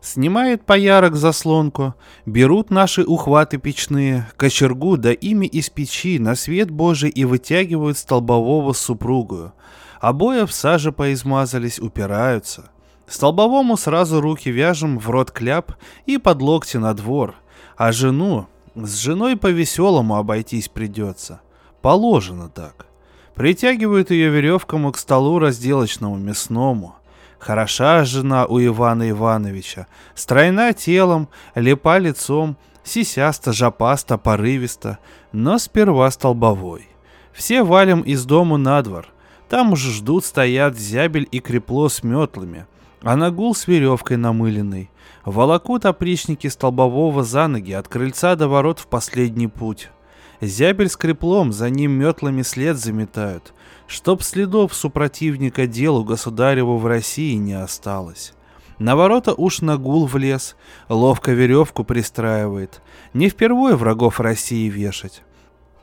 Снимает поярок заслонку, берут наши ухваты печные, кочергу да ими из печи на свет Божий и вытягивают столбового с супругою. Обои в саже поизмазались, упираются. Столбовому сразу руки вяжем в рот кляп и под локти на двор. А жену, с женой по-веселому обойтись придется. Положено так. Притягивают ее веревкам к столу разделочному мясному. Хороша жена у Ивана Ивановича, стройна телом, лепа лицом, сисяста, жопаста, порывиста, но сперва столбовой. Все валим из дому на двор. Там уже ждут, стоят зябель и крепло с метлами — а на гул с веревкой намыленной. Волокут опричники столбового за ноги от крыльца до ворот в последний путь. Зябель с креплом за ним метлами след заметают, чтоб следов супротивника делу государеву в России не осталось. На ворота уж на гул влез, ловко веревку пристраивает. Не впервые врагов России вешать.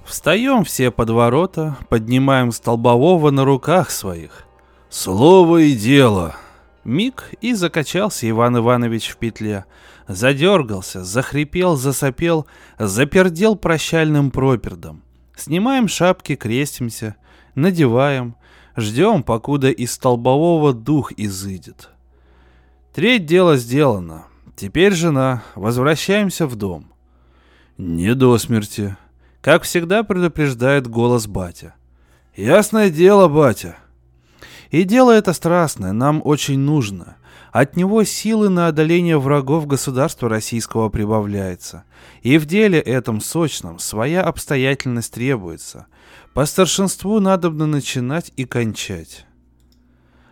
Встаем все под ворота, поднимаем столбового на руках своих. Слово и дело, Миг и закачался Иван Иванович в петле. Задергался, захрипел, засопел, запердел прощальным пропердом. Снимаем шапки, крестимся, надеваем, ждем, покуда из столбового дух изыдет. Треть дела сделано. Теперь жена, возвращаемся в дом. Не до смерти. Как всегда предупреждает голос батя. Ясное дело, батя, и дело это страстное, нам очень нужно. От него силы на одоление врагов государства российского прибавляется. И в деле этом сочном своя обстоятельность требуется. По старшинству надобно начинать и кончать.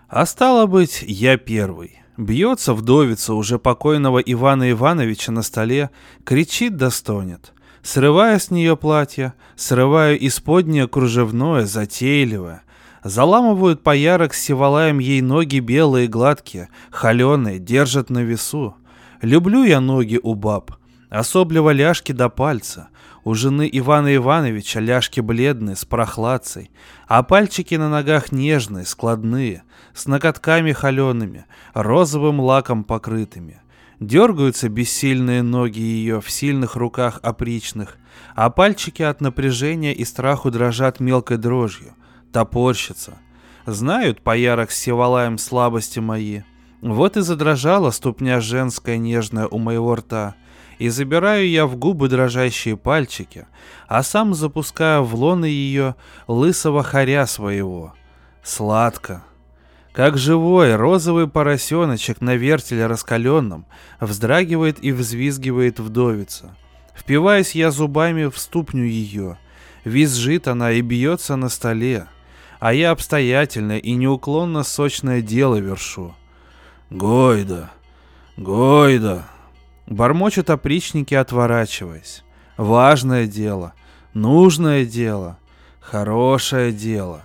А стало быть, я первый. Бьется вдовица уже покойного Ивана Ивановича на столе, кричит да стонет. Срывая с нее платье, срываю исподнее кружевное, затейливое, Заламывают поярок с сивалаем ей ноги белые, гладкие, холеные, держат на весу. Люблю я ноги у баб, особливо ляжки до пальца. У жены Ивана Ивановича ляжки бледные, с прохладцей, а пальчики на ногах нежные, складные, с ноготками холеными, розовым лаком покрытыми. Дергаются бессильные ноги ее в сильных руках опричных, а пальчики от напряжения и страху дрожат мелкой дрожью топорщится. Знают поярок с севалаем слабости мои. Вот и задрожала ступня женская нежная у моего рта. и забираю я в губы дрожащие пальчики, а сам запускаю в лоны ее лысого хоря своего. Сладко. Как живой розовый поросеночек на вертеле раскаленном вздрагивает и взвизгивает вдовица. Впиваюсь я зубами в ступню ее. Визжит она и бьется на столе. А я обстоятельно и неуклонно сочное дело вершу. Гойда, Гойда, Бормочут опричники, отворачиваясь. Важное дело, нужное дело, хорошее дело.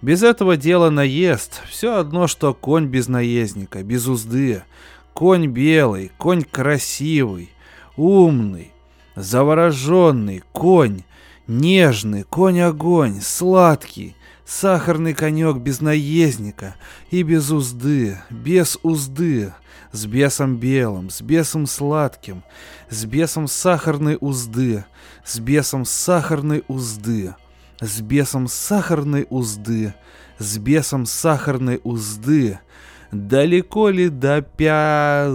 Без этого дела наезд, все одно, что конь без наездника, без узды. Конь белый, конь красивый, умный, завороженный, конь, нежный, конь-огонь, сладкий, сахарный конек без наездника и без узды, без узды, с бесом белым, с бесом сладким, с бесом сахарной узды, с бесом сахарной узды, с бесом сахарной узды, с бесом сахарной узды, далеко ли до пязды?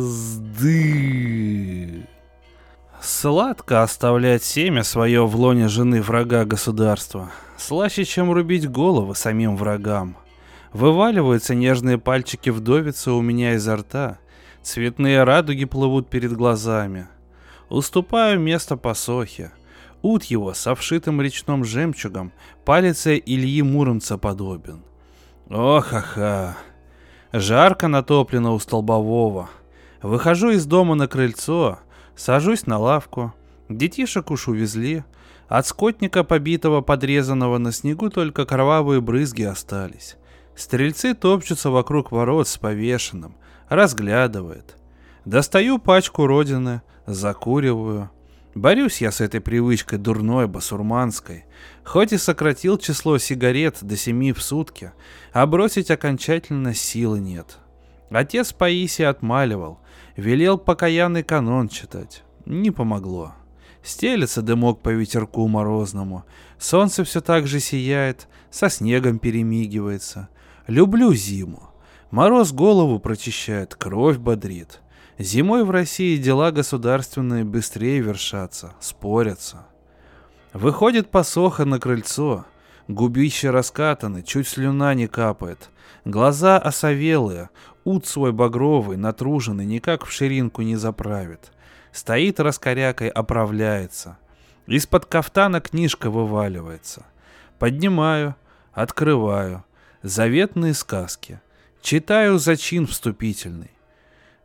Сладко оставлять семя свое в лоне жены врага государства. Слаще, чем рубить головы самим врагам. Вываливаются нежные пальчики вдовицы у меня изо рта, Цветные радуги плывут перед глазами. Уступаю место посохе. Ут его с овшитым речным жемчугом палец Ильи Муромца подобен. Ох-ха-ха. Жарко натоплено у столбового. Выхожу из дома на крыльцо, сажусь на лавку. Детишек уж увезли. От скотника, побитого, подрезанного на снегу, только кровавые брызги остались. Стрельцы топчутся вокруг ворот с повешенным, разглядывает. Достаю пачку родины, закуриваю. Борюсь я с этой привычкой дурной басурманской. Хоть и сократил число сигарет до семи в сутки, а бросить окончательно силы нет. Отец Паисий отмаливал, велел покаянный канон читать. Не помогло. Стелется дымок по ветерку морозному. Солнце все так же сияет, со снегом перемигивается. Люблю зиму. Мороз голову прочищает, кровь бодрит. Зимой в России дела государственные быстрее вершатся, спорятся. Выходит посоха на крыльцо, губище раскатаны, чуть слюна не капает. Глаза осовелые, ут свой багровый, натруженный, никак в ширинку не заправит. Стоит раскорякой, оправляется. Из-под кафтана книжка вываливается. Поднимаю, открываю. Заветные сказки — Читаю зачин вступительный.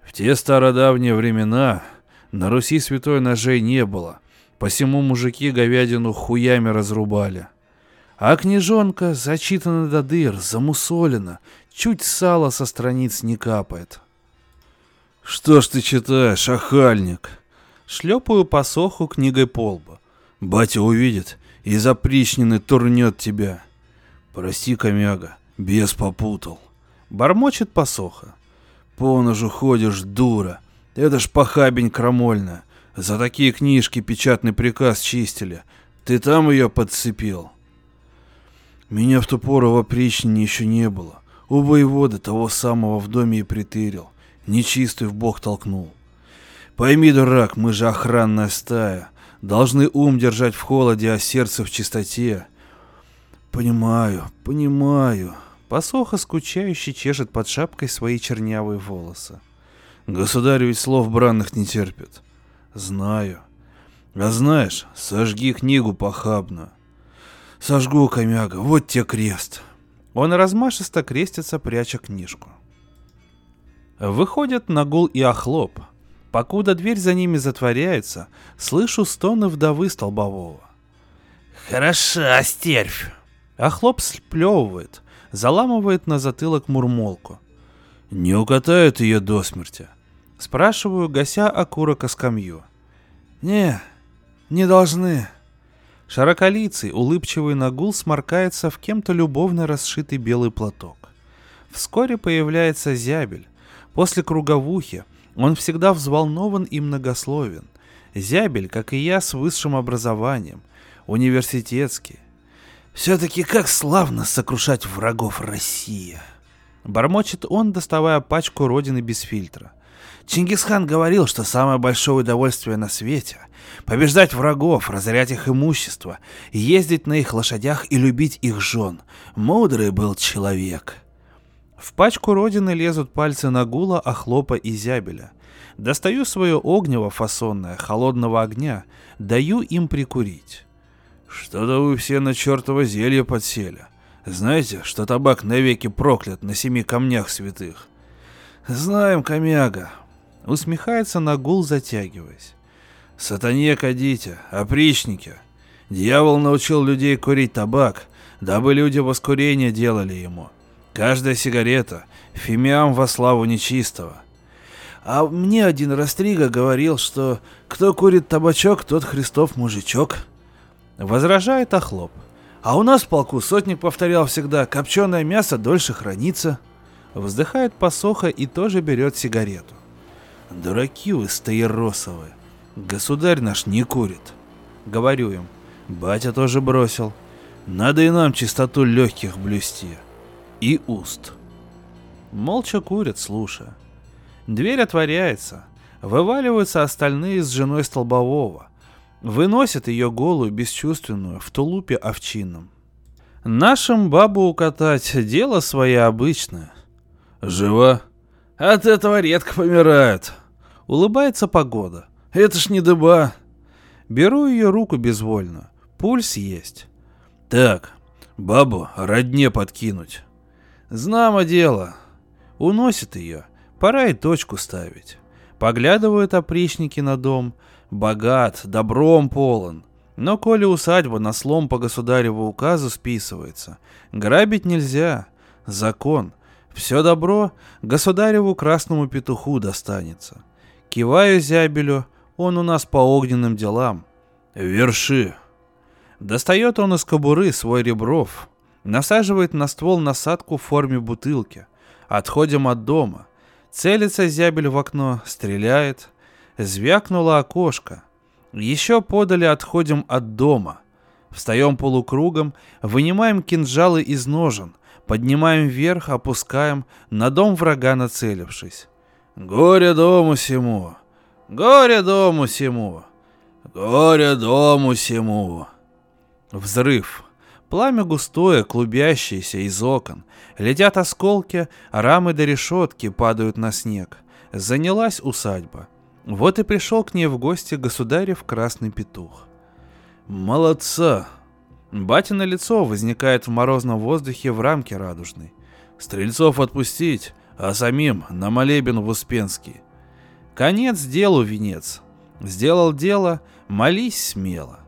В те стародавние времена на Руси святой ножей не было, посему мужики говядину хуями разрубали. А книжонка зачитана до дыр, замусолена, чуть сало со страниц не капает. «Что ж ты читаешь, охальник?» Шлепаю посоху книгой полба. «Батя увидит и запричненный турнет тебя». «Прости, комяга, бес попутал». Бормочет посоха. По ножу ходишь, дура. Это ж похабень крамольная. За такие книжки печатный приказ чистили. Ты там ее подцепил? Меня в ту пору в опричнине еще не было. У воевода того самого в доме и притырил. Нечистый в бок толкнул. Пойми, дурак, мы же охранная стая. Должны ум держать в холоде, а сердце в чистоте. Понимаю, понимаю. Посоха скучающе чешет под шапкой свои чернявые волосы. Государь ведь слов бранных не терпит. Знаю. А знаешь, сожги книгу похабно. Сожгу, комяга, вот тебе крест. Он размашисто крестится, пряча книжку. Выходят Нагул и Охлоп. Покуда дверь за ними затворяется, слышу стоны вдовы столбового. «Хороша, стервь!» Охлоп сплевывает, заламывает на затылок мурмолку. «Не укатают ее до смерти?» Спрашиваю, гася окурок о скамью. «Не, не должны». Широколицый, улыбчивый нагул сморкается в кем-то любовно расшитый белый платок. Вскоре появляется зябель. После круговухи он всегда взволнован и многословен. Зябель, как и я, с высшим образованием, университетский, все-таки как славно сокрушать врагов России. Бормочет он, доставая пачку родины без фильтра. Чингисхан говорил, что самое большое удовольствие на свете — побеждать врагов, разорять их имущество, ездить на их лошадях и любить их жен. Мудрый был человек. В пачку родины лезут пальцы Нагула, Охлопа и Зябеля. Достаю свое огнево фасонное, холодного огня, даю им прикурить. Что-то вы все на чертово зелье подсели. Знаете, что табак навеки проклят на семи камнях святых? Знаем, комяга. Усмехается Нагул, затягиваясь. Сатане кадите, опричники. Дьявол научил людей курить табак, дабы люди воскурение делали ему. Каждая сигарета — фимиам во славу нечистого. А мне один Растрига говорил, что кто курит табачок, тот Христов мужичок. Возражает Охлоп. А у нас в полку сотник повторял всегда, копченое мясо дольше хранится. Вздыхает посоха и тоже берет сигарету. Дураки вы стаиросовые. Государь наш не курит. Говорю им. Батя тоже бросил. Надо и нам чистоту легких блюсти. И уст. Молча курят, слушая. Дверь отворяется. Вываливаются остальные с женой столбового. Выносят ее голую, бесчувственную, в тулупе овчинном. Нашим бабу укатать — дело свое обычное. Жива? От этого редко помирают. Улыбается погода. Это ж не дыба. Беру ее руку безвольно. Пульс есть. Так, бабу родне подкинуть. Знамо дело. Уносит ее. Пора и точку ставить. Поглядывают опричники на дом. Богат, добром полон. Но коли усадьба на слом по государеву указу списывается, грабить нельзя. Закон. Все добро государеву красному петуху достанется. Киваю зябелю, он у нас по огненным делам. Верши. Достает он из кобуры свой ребров, насаживает на ствол насадку в форме бутылки. Отходим от дома. Целится зябель в окно, стреляет. Звякнуло окошко. Еще подали отходим от дома. Встаем полукругом, вынимаем кинжалы из ножен, поднимаем вверх, опускаем, на дом врага нацелившись. Горе дому сему! Горе дому сему! Горе дому сему! Взрыв. Пламя густое, клубящееся из окон. Летят осколки, рамы до решетки падают на снег. Занялась усадьба. Вот и пришел к ней в гости государев красный петух. «Молодца!» Батя на лицо возникает в морозном воздухе в рамке радужной. «Стрельцов отпустить, а самим на молебен в Успенский». Конец делу венец. Сделал дело, молись смело.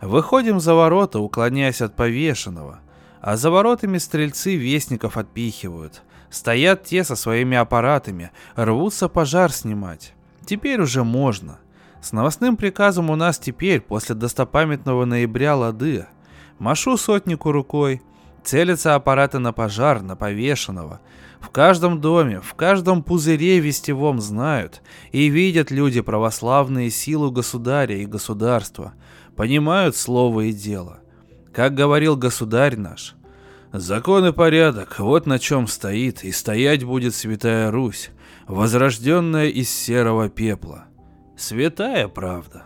Выходим за ворота, уклоняясь от повешенного, а за воротами стрельцы вестников отпихивают. Стоят те со своими аппаратами, рвутся пожар снимать. Теперь уже можно. С новостным приказом у нас теперь, после достопамятного ноября, лады. Машу сотнику рукой. Целятся аппараты на пожар, на повешенного. В каждом доме, в каждом пузыре вестевом знают и видят люди православные силу государя и государства – понимают слово и дело. Как говорил государь наш, закон и порядок, вот на чем стоит, и стоять будет Святая Русь, возрожденная из серого пепла. Святая правда.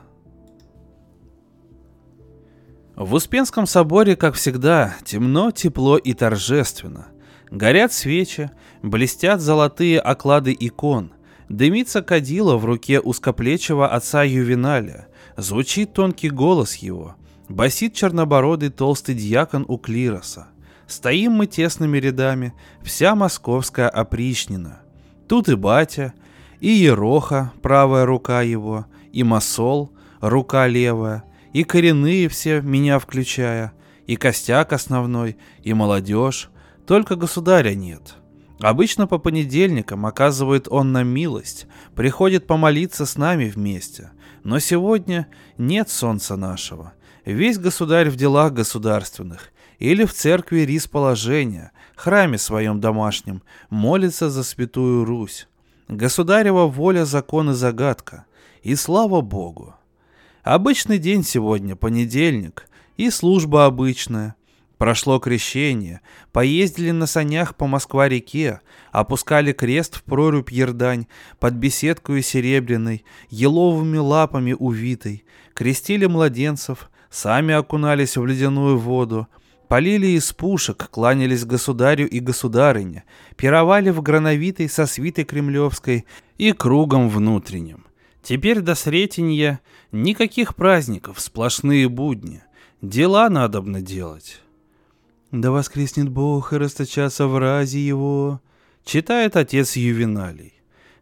В Успенском соборе, как всегда, темно, тепло и торжественно. Горят свечи, блестят золотые оклады икон, дымится кадила в руке узкоплечего отца Ювеналя, Звучит тонкий голос его. Басит чернобородый толстый дьякон у клироса. Стоим мы тесными рядами, вся московская опричнина. Тут и батя, и Ероха, правая рука его, и Масол, рука левая, и коренные все, меня включая, и костяк основной, и молодежь, только государя нет. Обычно по понедельникам оказывает он нам милость, приходит помолиться с нами вместе – но сегодня нет солнца нашего. Весь государь в делах государственных или в церкви рис положения, храме своем домашнем, молится за святую Русь. Государева воля, закон и загадка. И слава Богу. Обычный день сегодня, понедельник, и служба обычная. Прошло крещение, поездили на санях по Москва-реке, опускали крест в прорубь Ердань под беседкою серебряной, еловыми лапами увитой, крестили младенцев, сами окунались в ледяную воду, полили из пушек, кланялись государю и государыне, пировали в грановитой со свитой кремлевской и кругом внутренним. Теперь до Сретенья никаких праздников, сплошные будни. Дела надобно делать. «Да воскреснет Бог и расточатся в разе его», — читает отец Ювеналий.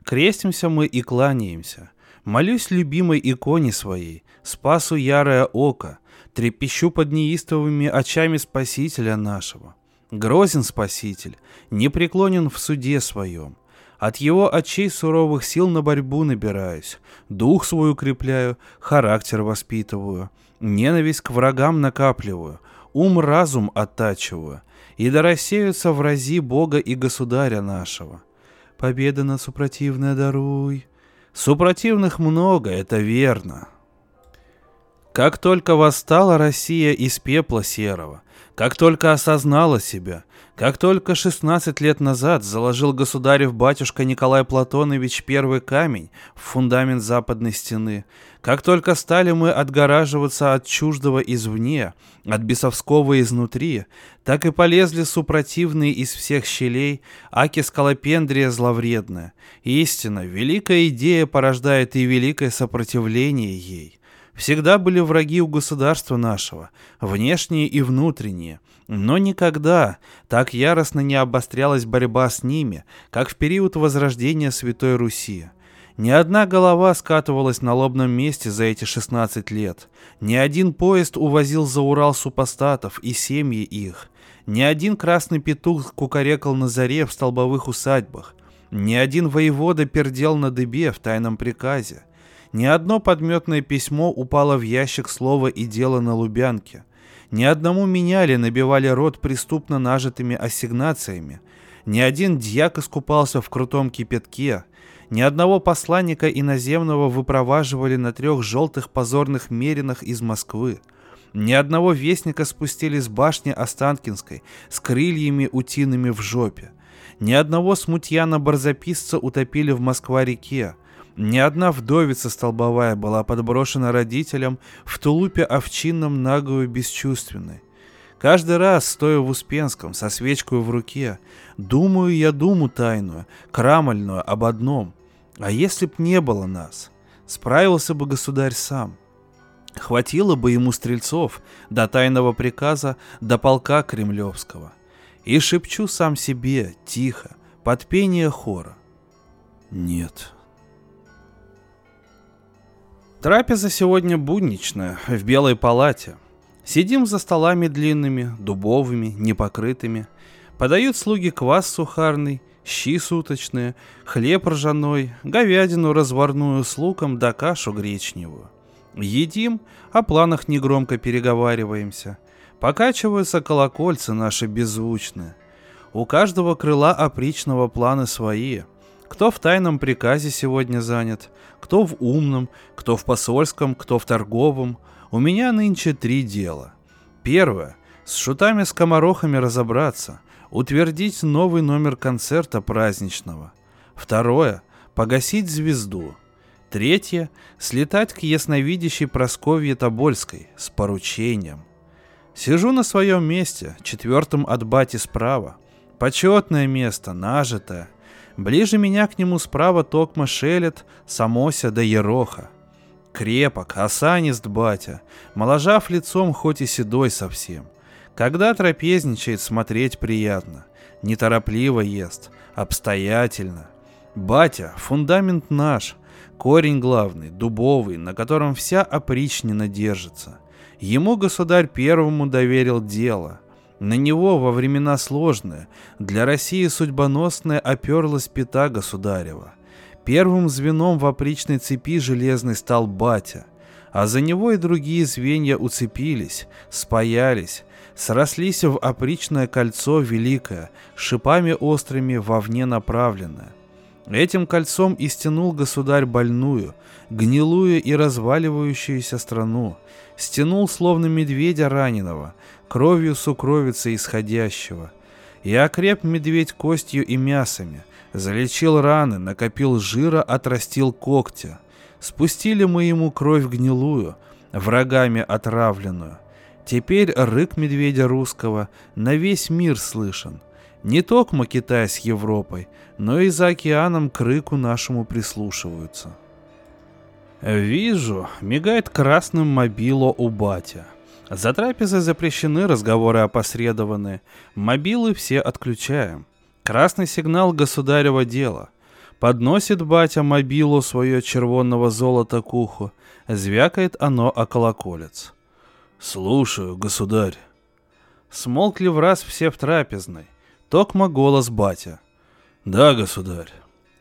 Крестимся мы и кланяемся. Молюсь любимой иконе своей, спасу ярое око, трепещу под неистовыми очами Спасителя нашего. Грозен Спаситель, непреклонен в суде своем. От его очей суровых сил на борьбу набираюсь, дух свой укрепляю, характер воспитываю, ненависть к врагам накапливаю, ум-разум оттачиваю, и да рассеются врази Бога и Государя нашего. Победа над супротивной даруй. Супротивных много, это верно. Как только восстала Россия из пепла серого, как только осознала себя, как только 16 лет назад заложил государев батюшка Николай Платонович первый камень в фундамент западной стены, как только стали мы отгораживаться от чуждого извне, от бесовского изнутри, так и полезли супротивные из всех щелей, аки скалопендрия зловредная. Истина, великая идея порождает и великое сопротивление ей. Всегда были враги у государства нашего, внешние и внутренние, но никогда так яростно не обострялась борьба с ними, как в период возрождения Святой Руси. Ни одна голова скатывалась на лобном месте за эти 16 лет. Ни один поезд увозил за Урал супостатов и семьи их. Ни один красный петух кукарекал на заре в столбовых усадьбах. Ни один воевода пердел на дыбе в тайном приказе. Ни одно подметное письмо упало в ящик слова и дело на Лубянке. Ни одному меняли, набивали рот преступно нажитыми ассигнациями. Ни один дьяк искупался в крутом кипятке. Ни одного посланника иноземного выпроваживали на трех желтых позорных меринах из Москвы. Ни одного вестника спустили с башни Останкинской с крыльями утиными в жопе. Ни одного смутьяна-барзаписца утопили в Москва-реке. Ни одна вдовица столбовая была подброшена родителям в тулупе овчинном нагую бесчувственной. Каждый раз, стоя в Успенском, со свечкой в руке, думаю я думу тайную, крамольную об одном. А если б не было нас, справился бы государь сам. Хватило бы ему стрельцов до тайного приказа, до полка кремлевского. И шепчу сам себе, тихо, под пение хора. Нет, Трапеза сегодня будничная, в белой палате. Сидим за столами длинными, дубовыми, непокрытыми. Подают слуги квас сухарный, щи суточные, хлеб ржаной, говядину разварную с луком да кашу гречневую. Едим, о планах негромко переговариваемся. Покачиваются колокольцы наши беззвучные. У каждого крыла опричного планы свои — кто в тайном приказе сегодня занят, кто в умном, кто в посольском, кто в торговом. У меня нынче три дела. Первое. С шутами-скоморохами разобраться, утвердить новый номер концерта праздничного. Второе. Погасить звезду. Третье. Слетать к ясновидящей Просковье Тобольской с поручением. Сижу на своем месте, четвертым от бати справа. Почетное место, нажитое – Ближе меня к нему справа токма шелет, самося да ероха. Крепок, осанист батя, моложав лицом, хоть и седой совсем. Когда трапезничает, смотреть приятно. Неторопливо ест, обстоятельно. Батя — фундамент наш, корень главный, дубовый, на котором вся опричнина держится. Ему государь первому доверил дело — на него во времена сложные, для России судьбоносная оперлась пята государева. Первым звеном в опричной цепи железной стал батя, а за него и другие звенья уцепились, спаялись, срослись в опричное кольцо великое, шипами острыми вовне направленное. Этим кольцом и стянул государь больную, гнилую и разваливающуюся страну, стянул словно медведя раненого, кровью сукровицы исходящего. И окреп медведь костью и мясами, залечил раны, накопил жира, отрастил когтя. Спустили мы ему кровь гнилую, врагами отравленную. Теперь рык медведя русского на весь мир слышен. Не только Китай с Европой, но и за океаном к рыку нашему прислушиваются. Вижу, мигает красным мобило у батя. За трапезой запрещены разговоры опосредованные. Мобилы все отключаем. Красный сигнал государева дела. Подносит батя мобилу свое червонного золота к уху. Звякает оно о колоколец. «Слушаю, государь». Смолкли в раз все в трапезной. Токма голос батя. «Да, государь».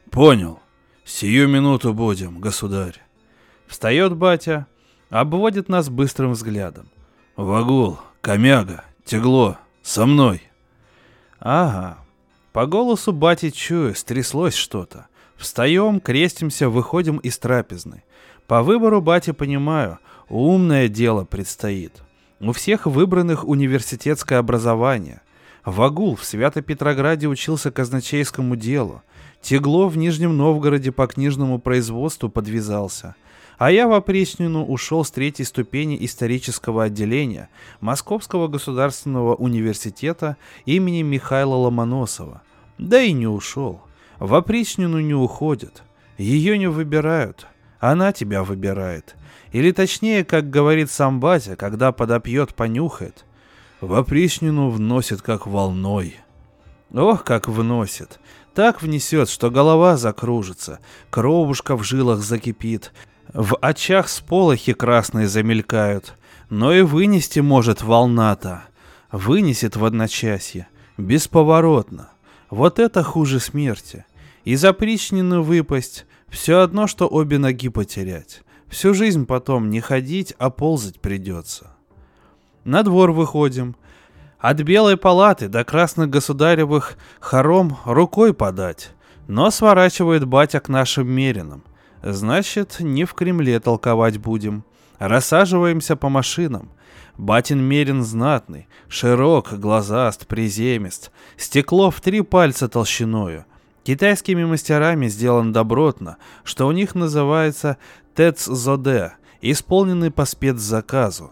«Понял. Сию минуту будем, государь». Встает батя, обводит нас быстрым взглядом. «Вагул, комяга, тегло, со мной». «Ага». По голосу бати чую, стряслось что-то. Встаем, крестимся, выходим из трапезной. По выбору бати понимаю, Умное дело предстоит. У всех выбранных университетское образование. Вагул в Свято-Петрограде учился казначейскому делу. Тегло в Нижнем Новгороде по книжному производству подвязался. А я в опричнину ушел с третьей ступени исторического отделения Московского государственного университета имени Михаила Ломоносова. Да и не ушел. В опричнину не уходят. Ее не выбирают. Она тебя выбирает. Или точнее, как говорит сам батя, когда подопьет, понюхает. В опричнину вносит как волной. Ох, как вносит. Так внесет, что голова закружится, кровушка в жилах закипит, в очах сполохи красные замелькают. Но и вынести может волна-то. Вынесет в одночасье, бесповоротно. Вот это хуже смерти. Из опричнины выпасть, все одно, что обе ноги потерять. Всю жизнь потом не ходить, а ползать придется. На двор выходим. От белой палаты до красных государевых хором рукой подать. Но сворачивает батя к нашим меринам. Значит, не в Кремле толковать будем. Рассаживаемся по машинам. Батин мерин знатный, широк, глазаст, приземист, стекло в три пальца толщиною. Китайскими мастерами сделан добротно, что у них называется ТЭЦ-ЗОД, исполненный по спецзаказу.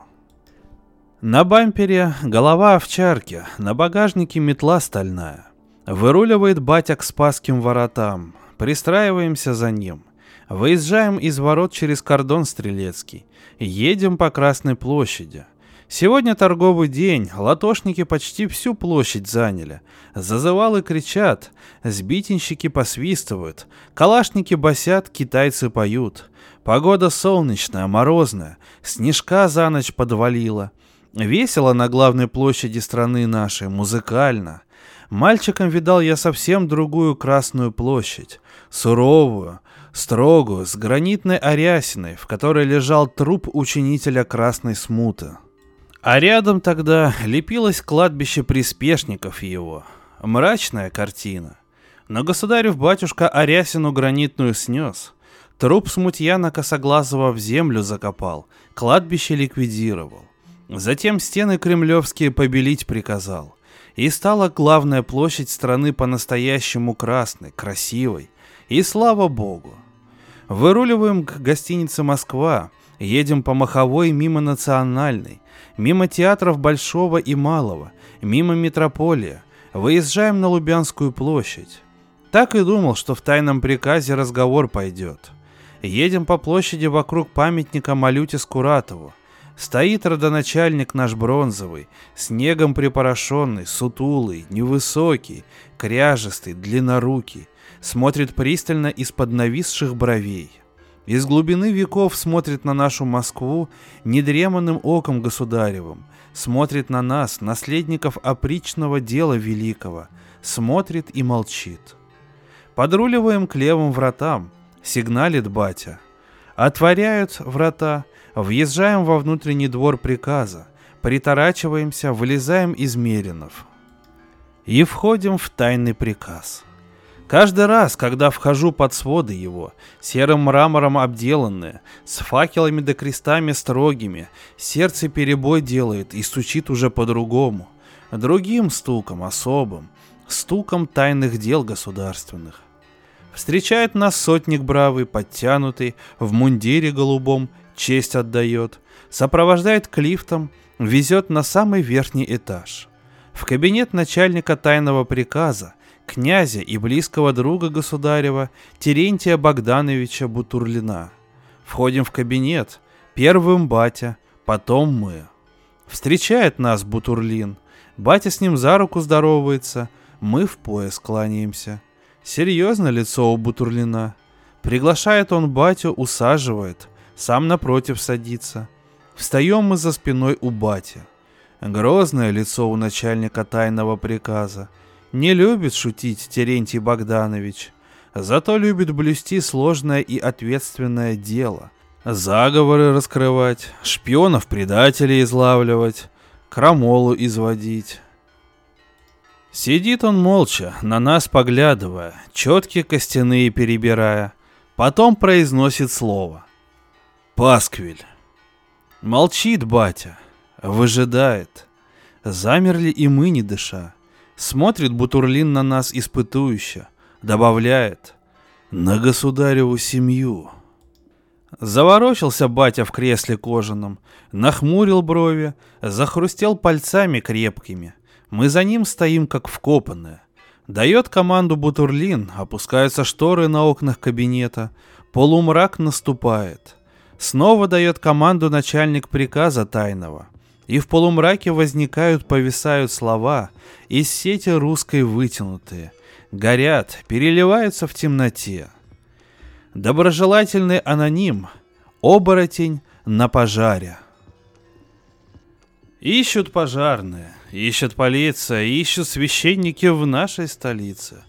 На бампере голова овчарки, на багажнике метла стальная. Выруливает батя к Спасским воротам. Пристраиваемся за ним. Выезжаем из ворот через кордон Стрелецкий. Едем по Красной площади. Сегодня торговый день, латошники почти всю площадь заняли. Зазывалы кричат, сбитенщики посвистывают, калашники басят, китайцы поют. Погода солнечная, морозная, снежка за ночь подвалила. Весело на главной площади страны нашей, музыкально. Мальчиком видал я совсем другую Красную площадь, суровую, строгую, с гранитной арясиной, в которой лежал труп ученителя Красной Смуты. А рядом тогда лепилось кладбище приспешников его. Мрачная картина. Но государев батюшка Арясину гранитную снес. Труп смутьяна Косоглазого в землю закопал, кладбище ликвидировал. Затем стены кремлевские побелить приказал. И стала главная площадь страны по-настоящему красной, красивой. И слава богу. Выруливаем к гостинице «Москва», едем по Маховой мимо Национальной, мимо театров Большого и Малого, мимо Метрополия, выезжаем на Лубянскую площадь. Так и думал, что в тайном приказе разговор пойдет. Едем по площади вокруг памятника Малюте Скуратову. Стоит родоначальник наш бронзовый, снегом припорошенный, сутулый, невысокий, кряжестый, длиннорукий, смотрит пристально из-под нависших бровей – из глубины веков смотрит на нашу Москву недреманным оком государевым, смотрит на нас, наследников опричного дела великого, смотрит и молчит. Подруливаем к левым вратам, сигналит батя. Отворяют врата, въезжаем во внутренний двор приказа, приторачиваемся, вылезаем из меринов. И входим в тайный приказ. Каждый раз, когда вхожу под своды его, серым мрамором обделанные, с факелами да крестами строгими, сердце перебой делает и стучит уже по-другому, другим стуком особым, стуком тайных дел государственных. Встречает нас сотник бравый, подтянутый, в мундире голубом, честь отдает, сопровождает к лифтам, везет на самый верхний этаж. В кабинет начальника тайного приказа, князя и близкого друга государева Терентия Богдановича Бутурлина. Входим в кабинет, первым батя, потом мы. Встречает нас Бутурлин, батя с ним за руку здоровается, мы в пояс кланяемся. Серьезно лицо у Бутурлина. Приглашает он батю, усаживает, сам напротив садится. Встаем мы за спиной у бати. Грозное лицо у начальника тайного приказа. Не любит шутить Терентий Богданович, зато любит блюсти сложное и ответственное дело. Заговоры раскрывать, шпионов-предателей излавливать, крамолу изводить. Сидит он молча, на нас поглядывая, четкие костяные перебирая, потом произносит слово. Пасквиль. Молчит батя, выжидает. Замерли и мы, не дыша. Смотрит Бутурлин на нас испытующе, добавляет «На государеву семью». Заворочился батя в кресле кожаном, нахмурил брови, захрустел пальцами крепкими. Мы за ним стоим как вкопанные. Дает команду Бутурлин, опускаются шторы на окнах кабинета, полумрак наступает. Снова дает команду начальник приказа тайного и в полумраке возникают, повисают слова, из сети русской вытянутые, горят, переливаются в темноте. Доброжелательный аноним, оборотень на пожаре. Ищут пожарные, ищут полиция, ищут священники в нашей столице.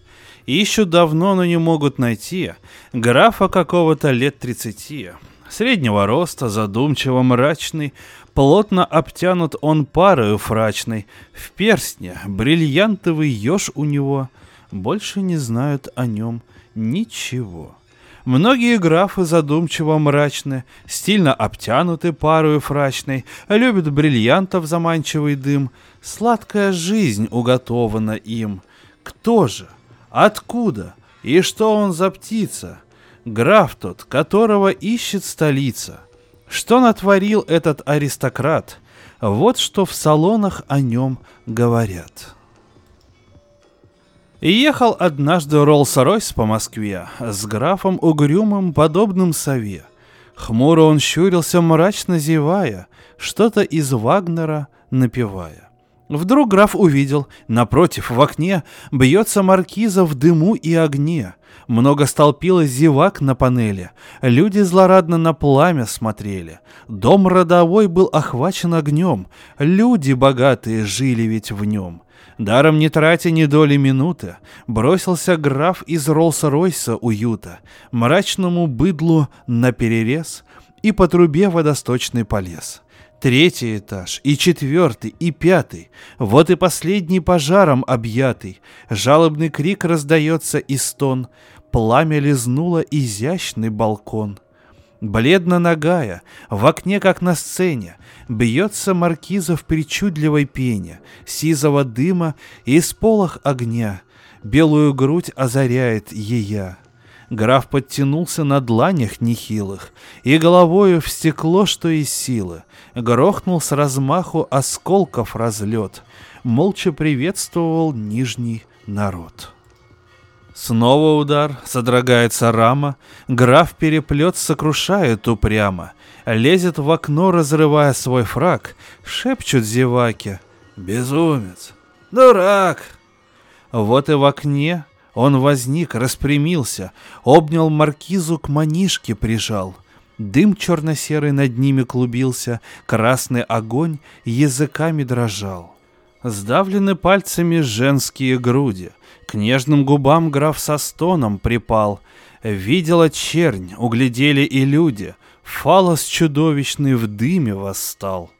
Ищут давно, но не могут найти графа какого-то лет тридцати, среднего роста, задумчиво мрачный, Плотно обтянут он парою фрачной, в перстне бриллиантовый еж у него, больше не знают о нем ничего. Многие графы задумчиво мрачны, стильно обтянуты парою фрачной, любят бриллиантов заманчивый дым, сладкая жизнь уготована им. Кто же? Откуда? И что он за птица? Граф тот, которого ищет столица — что натворил этот аристократ? Вот что в салонах о нем говорят. Ехал однажды Роллс-Ройс по Москве с графом угрюмым, подобным сове. Хмуро он щурился, мрачно зевая, что-то из Вагнера напевая. Вдруг граф увидел, напротив, в окне, бьется маркиза в дыму и огне. Много столпилось зевак на панели. Люди злорадно на пламя смотрели. Дом родовой был охвачен огнем. Люди богатые жили ведь в нем. Даром не тратя ни доли минуты, бросился граф из Роллс-Ройса уюта, мрачному быдлу на перерез и по трубе водосточный полез. Третий этаж, и четвертый, и пятый. Вот и последний пожаром объятый. Жалобный крик раздается и стон. Пламя лизнуло изящный балкон. Бледно нагая, в окне, как на сцене, Бьется маркиза в причудливой пене, Сизого дыма и сполох огня, Белую грудь озаряет ея. Граф подтянулся на дланях нехилых И головою в стекло, что из силы, Грохнул с размаху осколков разлет, Молча приветствовал нижний народ. Снова удар, содрогается рама, граф переплет сокрушает упрямо, лезет в окно, разрывая свой фраг, шепчут зеваки. Безумец! Дурак! Вот и в окне он возник, распрямился, обнял маркизу к манишке прижал. Дым черно-серый над ними клубился, красный огонь языками дрожал. Сдавлены пальцами женские груди, к нежным губам граф со стоном припал. Видела чернь, углядели и люди. Фалос чудовищный в дыме восстал.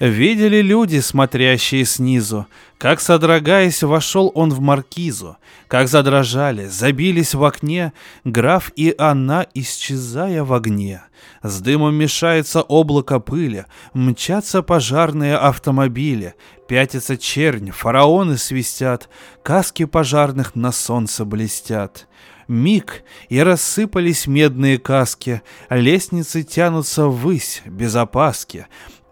Видели люди, смотрящие снизу, как, содрогаясь, вошел он в маркизу, как задрожали, забились в окне? Граф и она, исчезая в огне. С дымом мешается облако пыли, мчатся пожарные автомобили, пятится чернь, фараоны свистят, каски пожарных на солнце блестят. Миг, и рассыпались медные каски, лестницы тянутся ввысь, без опаски.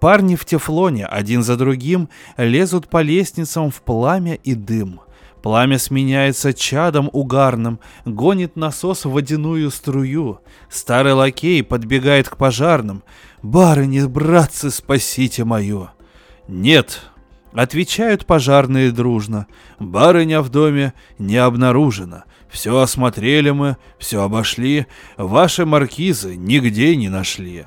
Парни в тефлоне один за другим лезут по лестницам в пламя и дым. Пламя сменяется чадом угарным, гонит насос в водяную струю. Старый лакей подбегает к пожарным. «Барыни, братцы, спасите мою!» «Нет!» — отвечают пожарные дружно. «Барыня в доме не обнаружена. Все осмотрели мы, все обошли, ваши маркизы нигде не нашли».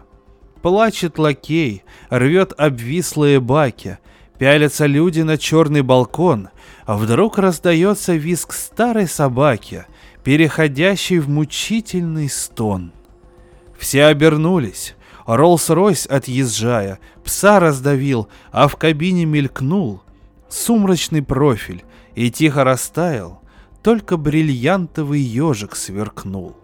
Плачет лакей, рвет обвислые баки, пялятся люди на черный балкон, а вдруг раздается визг старой собаки, переходящий в мучительный стон. Все обернулись. Роллс-Ройс, отъезжая, пса раздавил, а в кабине мелькнул сумрачный профиль и тихо растаял, только бриллиантовый ежик сверкнул.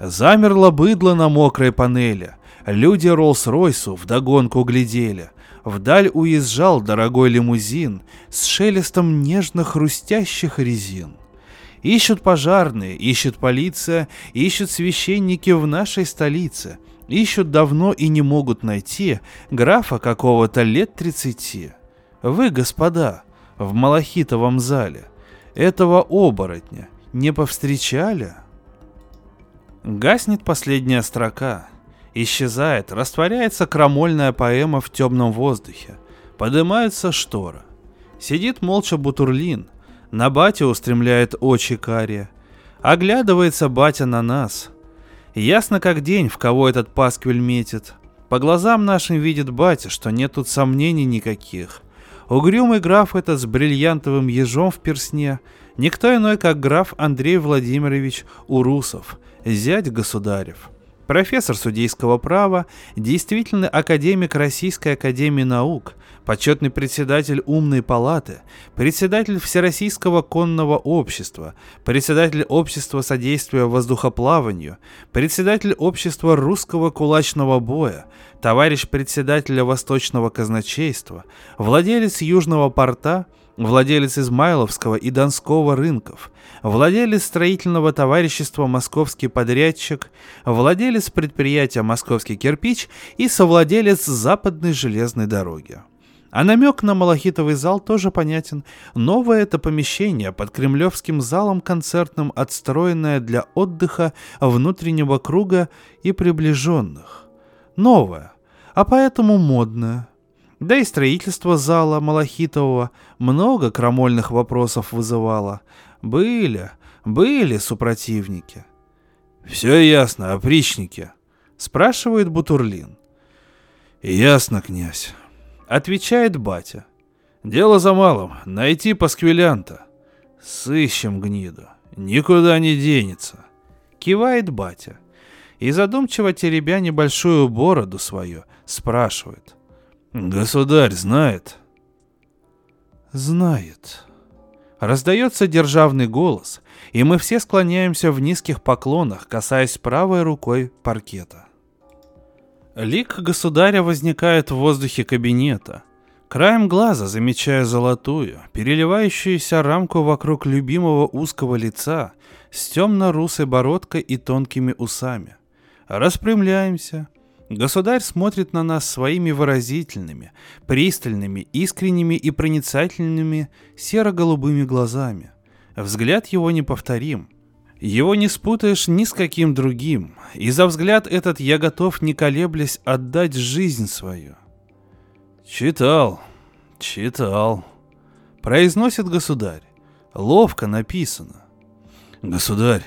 Замерло быдло на мокрой панели — Люди Роллс-Ройсу вдогонку глядели. Вдаль уезжал дорогой лимузин с шелестом нежно-хрустящих резин. Ищут пожарные, ищет полиция, ищут священники в нашей столице. Ищут давно и не могут найти графа какого-то лет тридцати. Вы, господа, в Малахитовом зале, этого оборотня не повстречали? Гаснет последняя строка, Исчезает, растворяется крамольная поэма в темном воздухе. Поднимаются шторы. Сидит молча Бутурлин. На батя устремляет очи карие. Оглядывается батя на нас. Ясно как день, в кого этот пасквиль метит. По глазам нашим видит батя, что нет тут сомнений никаких. Угрюмый граф этот с бриллиантовым ежом в персне, никто иной, как граф Андрей Владимирович Урусов, зять государев профессор судейского права, действительный академик Российской академии наук, почетный председатель умной палаты, председатель Всероссийского конного общества, председатель общества содействия воздухоплаванию, председатель общества русского кулачного боя, товарищ председателя Восточного казначейства, владелец Южного порта – владелец Измайловского и Донского рынков, владелец строительного товарищества «Московский подрядчик», владелец предприятия «Московский кирпич» и совладелец Западной железной дороги. А намек на Малахитовый зал тоже понятен. Новое это помещение под Кремлевским залом концертным, отстроенное для отдыха внутреннего круга и приближенных. Новое, а поэтому модное – да и строительство зала Малахитового много крамольных вопросов вызывало. Были, были супротивники. «Все ясно, опричники?» — спрашивает Бутурлин. «Ясно, князь», — отвечает батя. «Дело за малым — найти пасквилянта. Сыщем гниду, никуда не денется», — кивает батя. И задумчиво теребя небольшую бороду свою, спрашивает — Государь знает. Знает. Раздается державный голос, и мы все склоняемся в низких поклонах, касаясь правой рукой паркета. Лик государя возникает в воздухе кабинета. Краем глаза замечая золотую, переливающуюся рамку вокруг любимого узкого лица с темно-русой бородкой и тонкими усами. Распрямляемся, Государь смотрит на нас своими выразительными, пристальными, искренними и проницательными серо-голубыми глазами. Взгляд его неповторим. Его не спутаешь ни с каким другим, и за взгляд этот я готов, не колеблясь, отдать жизнь свою. «Читал, читал», — произносит государь. Ловко написано. «Государь,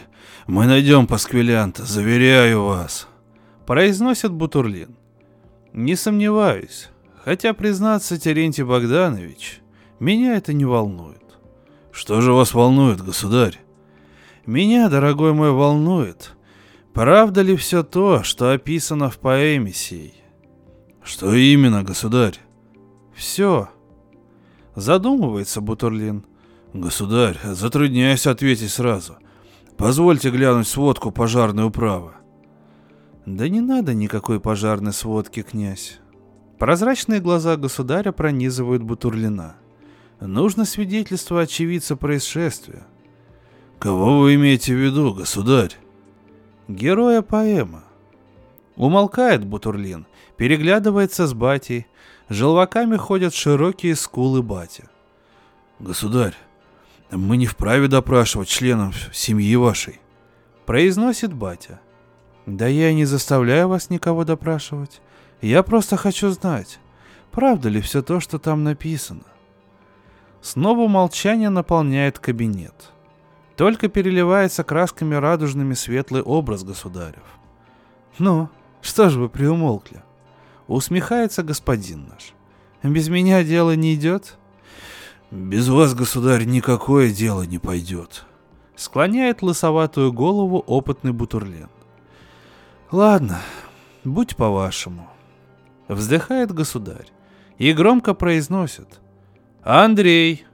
мы найдем пасквилянта, заверяю вас», произносит Бутурлин. Не сомневаюсь, хотя, признаться, Терентий Богданович, меня это не волнует. Что же вас волнует, государь? Меня, дорогой мой, волнует, правда ли все то, что описано в поэме сей? Что именно, государь? Все. Задумывается Бутурлин. Государь, затрудняюсь ответить сразу. Позвольте глянуть сводку пожарной управы. Да не надо никакой пожарной сводки, князь. Прозрачные глаза государя пронизывают Бутурлина. Нужно свидетельство очевидца происшествия. Кого вы имеете в виду, государь? Героя поэмы. Умолкает Бутурлин, переглядывается с батей. Желваками ходят широкие скулы батя. Государь, мы не вправе допрашивать членов семьи вашей. Произносит батя. Да я не заставляю вас никого допрашивать. Я просто хочу знать, правда ли все то, что там написано. Снова молчание наполняет кабинет. Только переливается красками радужными светлый образ государев. Ну, что ж вы приумолкли? Усмехается господин наш. Без меня дело не идет? Без вас, государь, никакое дело не пойдет. Склоняет лысоватую голову опытный бутурлен. Ладно, будь по-вашему. Вздыхает государь и громко произносит. Андрей!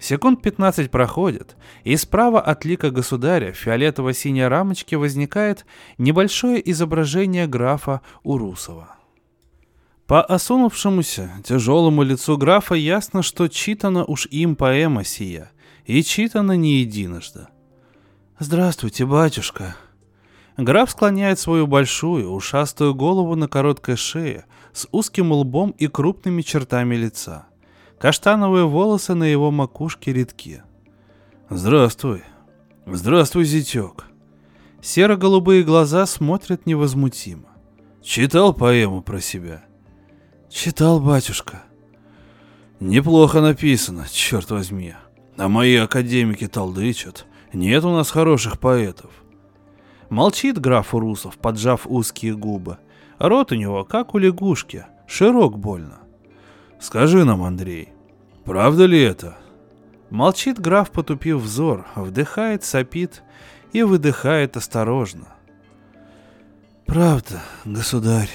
Секунд 15 проходит, и справа от лика государя в фиолетово-синей рамочке возникает небольшое изображение графа Урусова. По осунувшемуся тяжелому лицу графа ясно, что читана уж им поэма сия, и читана не единожды. «Здравствуйте, батюшка!» Граф склоняет свою большую, ушастую голову на короткой шее, с узким лбом и крупными чертами лица. Каштановые волосы на его макушке редки. «Здравствуй! Здравствуй, зятек!» Серо-голубые глаза смотрят невозмутимо. «Читал поэму про себя?» «Читал, батюшка». «Неплохо написано, черт возьми. А мои академики толдычат. Нет у нас хороших поэтов». Молчит граф Урусов, поджав узкие губы. Рот у него, как у лягушки, широк больно. «Скажи нам, Андрей, правда ли это?» Молчит граф, потупив взор, вдыхает, сопит и выдыхает осторожно. «Правда, государь».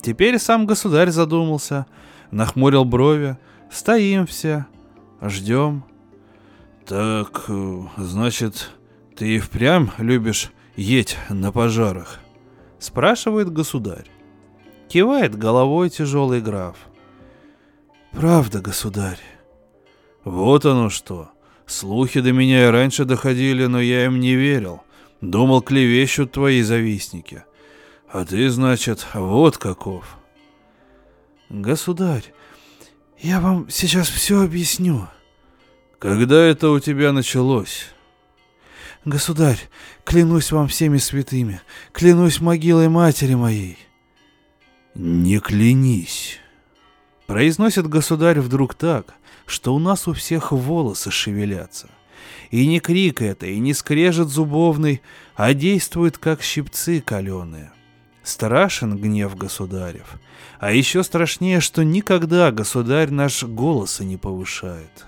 Теперь сам государь задумался, нахмурил брови. Стоим все, ждем. Так, э, значит, ты и впрямь любишь еть на пожарах? Спрашивает государь. Кивает головой тяжелый граф. Правда, государь. Вот оно что. Слухи до меня и раньше доходили, но я им не верил. Думал, клевещут твои завистники. А ты, значит, вот каков. Государь, я вам сейчас все объясню. Когда это у тебя началось? Государь, клянусь вам всеми святыми, клянусь могилой матери моей. Не клянись. Произносит государь вдруг так, что у нас у всех волосы шевелятся. И не крик это, и не скрежет зубовный, а действует как щипцы каленые. Страшен гнев государев. А еще страшнее, что никогда государь наш голоса не повышает.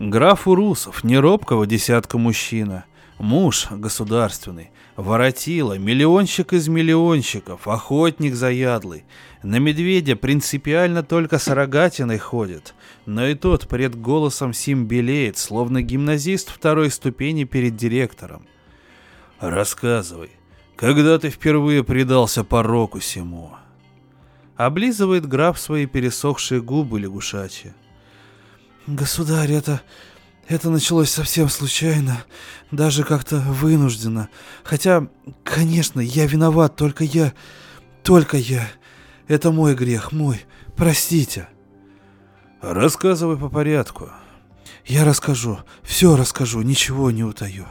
Граф Урусов, не робкого десятка мужчина, муж государственный, воротила, миллионщик из миллионщиков, охотник заядлый. На медведя принципиально только с рогатиной ходит, но и тот пред голосом сим белеет, словно гимназист второй ступени перед директором. Рассказывай, когда ты впервые предался пороку сему? Облизывает граф свои пересохшие губы лягушачьи. Государь, это... Это началось совсем случайно, даже как-то вынужденно. Хотя, конечно, я виноват, только я... Только я... Это мой грех, мой. Простите. Рассказывай по порядку. Я расскажу, все расскажу, ничего не утаю.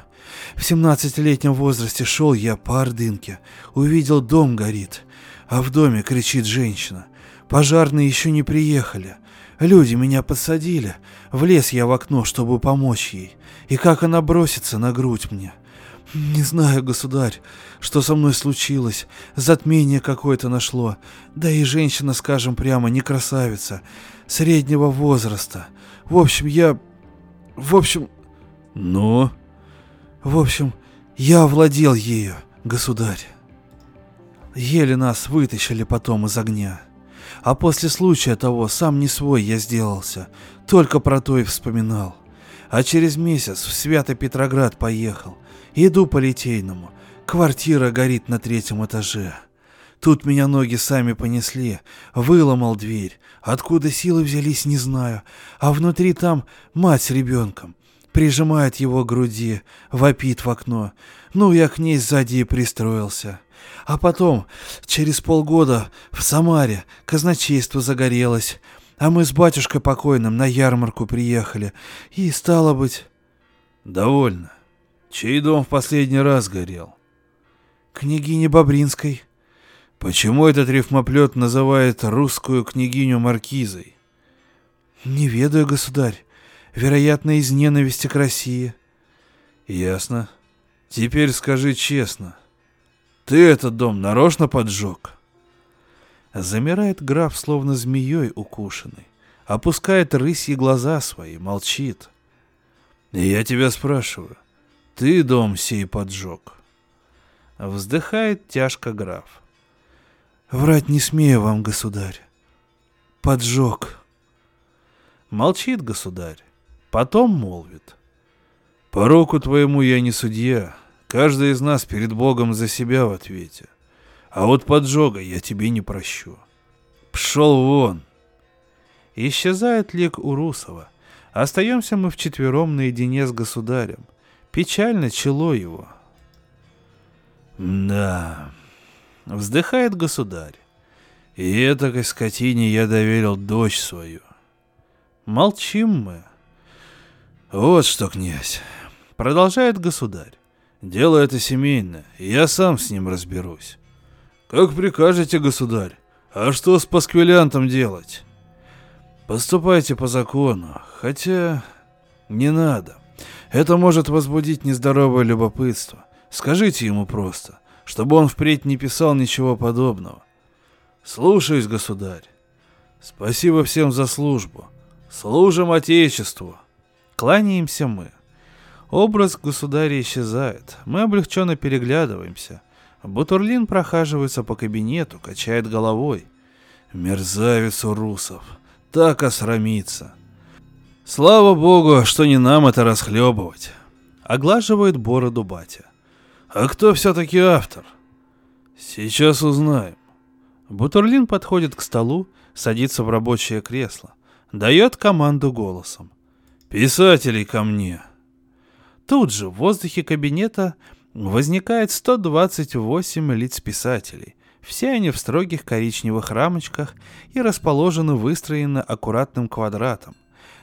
В 17-летнем возрасте шел я по Ордынке, увидел дом горит, а в доме кричит женщина. Пожарные еще не приехали. Люди меня подсадили. Влез я в окно, чтобы помочь ей. И как она бросится на грудь мне. Не знаю, государь, что со мной случилось. Затмение какое-то нашло. Да и женщина, скажем прямо, не красавица. Среднего возраста. В общем, я... В общем... Ну? В общем, я овладел ею, государь. Еле нас вытащили потом из огня. А после случая того сам не свой я сделался. Только про то и вспоминал. А через месяц в Свято-Петроград поехал. Иду по Литейному. Квартира горит на третьем этаже. Тут меня ноги сами понесли. Выломал дверь. Откуда силы взялись, не знаю. А внутри там мать с ребенком. Прижимает его к груди, вопит в окно. Ну, я к ней сзади и пристроился. А потом, через полгода, в Самаре казначейство загорелось, а мы с батюшкой покойным на ярмарку приехали. И, стало быть... Довольно. Чей дом в последний раз горел? Княгини Бобринской. Почему этот рифмоплет называет русскую княгиню маркизой? Не ведаю, государь. Вероятно, из ненависти к России. Ясно. Теперь скажи честно. Ты этот дом нарочно поджег? Замирает граф, словно змеей укушенный. Опускает рысьи глаза свои, молчит. Я тебя спрашиваю. Ты дом сей поджег? Вздыхает тяжко граф. Врать не смею вам, государь. Поджег. Молчит государь. Потом молвит. По року твоему я не судья. Каждый из нас перед Богом за себя в ответе. А вот поджога я тебе не прощу. Пшел вон. Исчезает лик Урусова. Остаемся мы вчетвером наедине с государем. Печально чело его. Да, вздыхает государь. И этой скотине я доверил дочь свою. Молчим мы. Вот что, князь, продолжает государь. Дело это семейное, и я сам с ним разберусь. Как прикажете, государь? А что с пасквилянтом делать? Поступайте по закону, хотя не надо. Это может возбудить нездоровое любопытство. Скажите ему просто, чтобы он впредь не писал ничего подобного. Слушаюсь, государь. Спасибо всем за службу. Служим Отечеству. Кланяемся мы. Образ государя исчезает. Мы облегченно переглядываемся. Бутурлин прохаживается по кабинету, качает головой. Мерзавец у русов. Так осрамится. Слава богу, что не нам это расхлебывать. Оглаживает бороду батя. А кто все-таки автор? Сейчас узнаем. Бутурлин подходит к столу, садится в рабочее кресло. Дает команду голосом. «Писателей ко мне!» Тут же в воздухе кабинета возникает 128 лиц писателей. Все они в строгих коричневых рамочках и расположены выстроены аккуратным квадратом.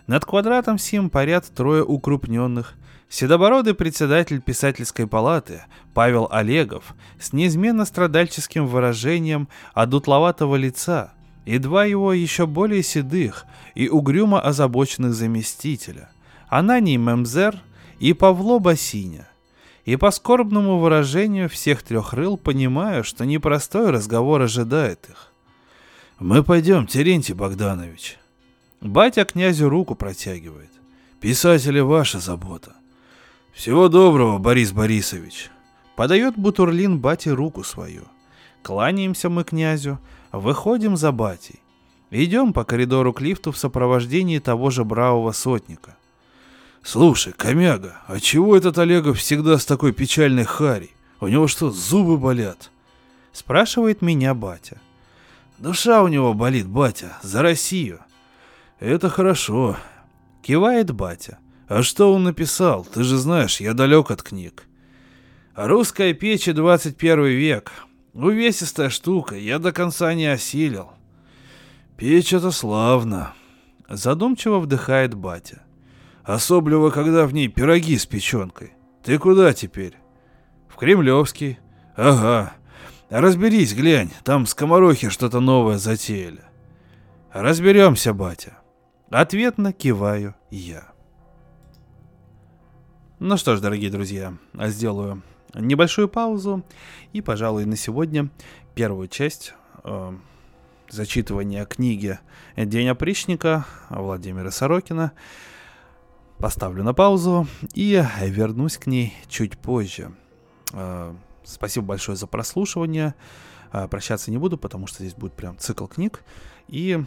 Над квадратом сим парят трое укрупненных. Седобородый председатель писательской палаты Павел Олегов с неизменно страдальческим выражением одутловатого лица и два его еще более седых и угрюмо озабоченных заместителя – Ананий Мемзер – и Павло Басиня. И по скорбному выражению всех трех рыл понимаю, что непростой разговор ожидает их. «Мы пойдем, Терентий Богданович». Батя князю руку протягивает. «Писатели ваша забота». «Всего доброго, Борис Борисович». Подает Бутурлин бате руку свою. Кланяемся мы князю, выходим за батей. Идем по коридору к лифту в сопровождении того же бравого сотника. Слушай, Комяга, а чего этот Олегов всегда с такой печальной харей? У него что, зубы болят? Спрашивает меня батя. Душа у него болит, батя, за Россию. Это хорошо. Кивает батя. А что он написал? Ты же знаешь, я далек от книг. Русская печь и 21 век. Увесистая штука, я до конца не осилил. Печь это славно. Задумчиво вдыхает батя. Особливо, когда в ней пироги с печенкой. Ты куда теперь? В Кремлевский. Ага. Разберись, глянь, там скоморохи что-то новое затеяли. Разберемся, батя. Ответно киваю я. Ну что ж, дорогие друзья, сделаю небольшую паузу и, пожалуй, на сегодня первую часть э, зачитывания книги «День опричника» Владимира Сорокина поставлю на паузу и вернусь к ней чуть позже. Э, спасибо большое за прослушивание. А, прощаться не буду, потому что здесь будет прям цикл книг. И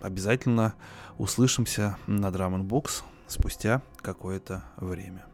обязательно услышимся на Drum Books спустя какое-то время.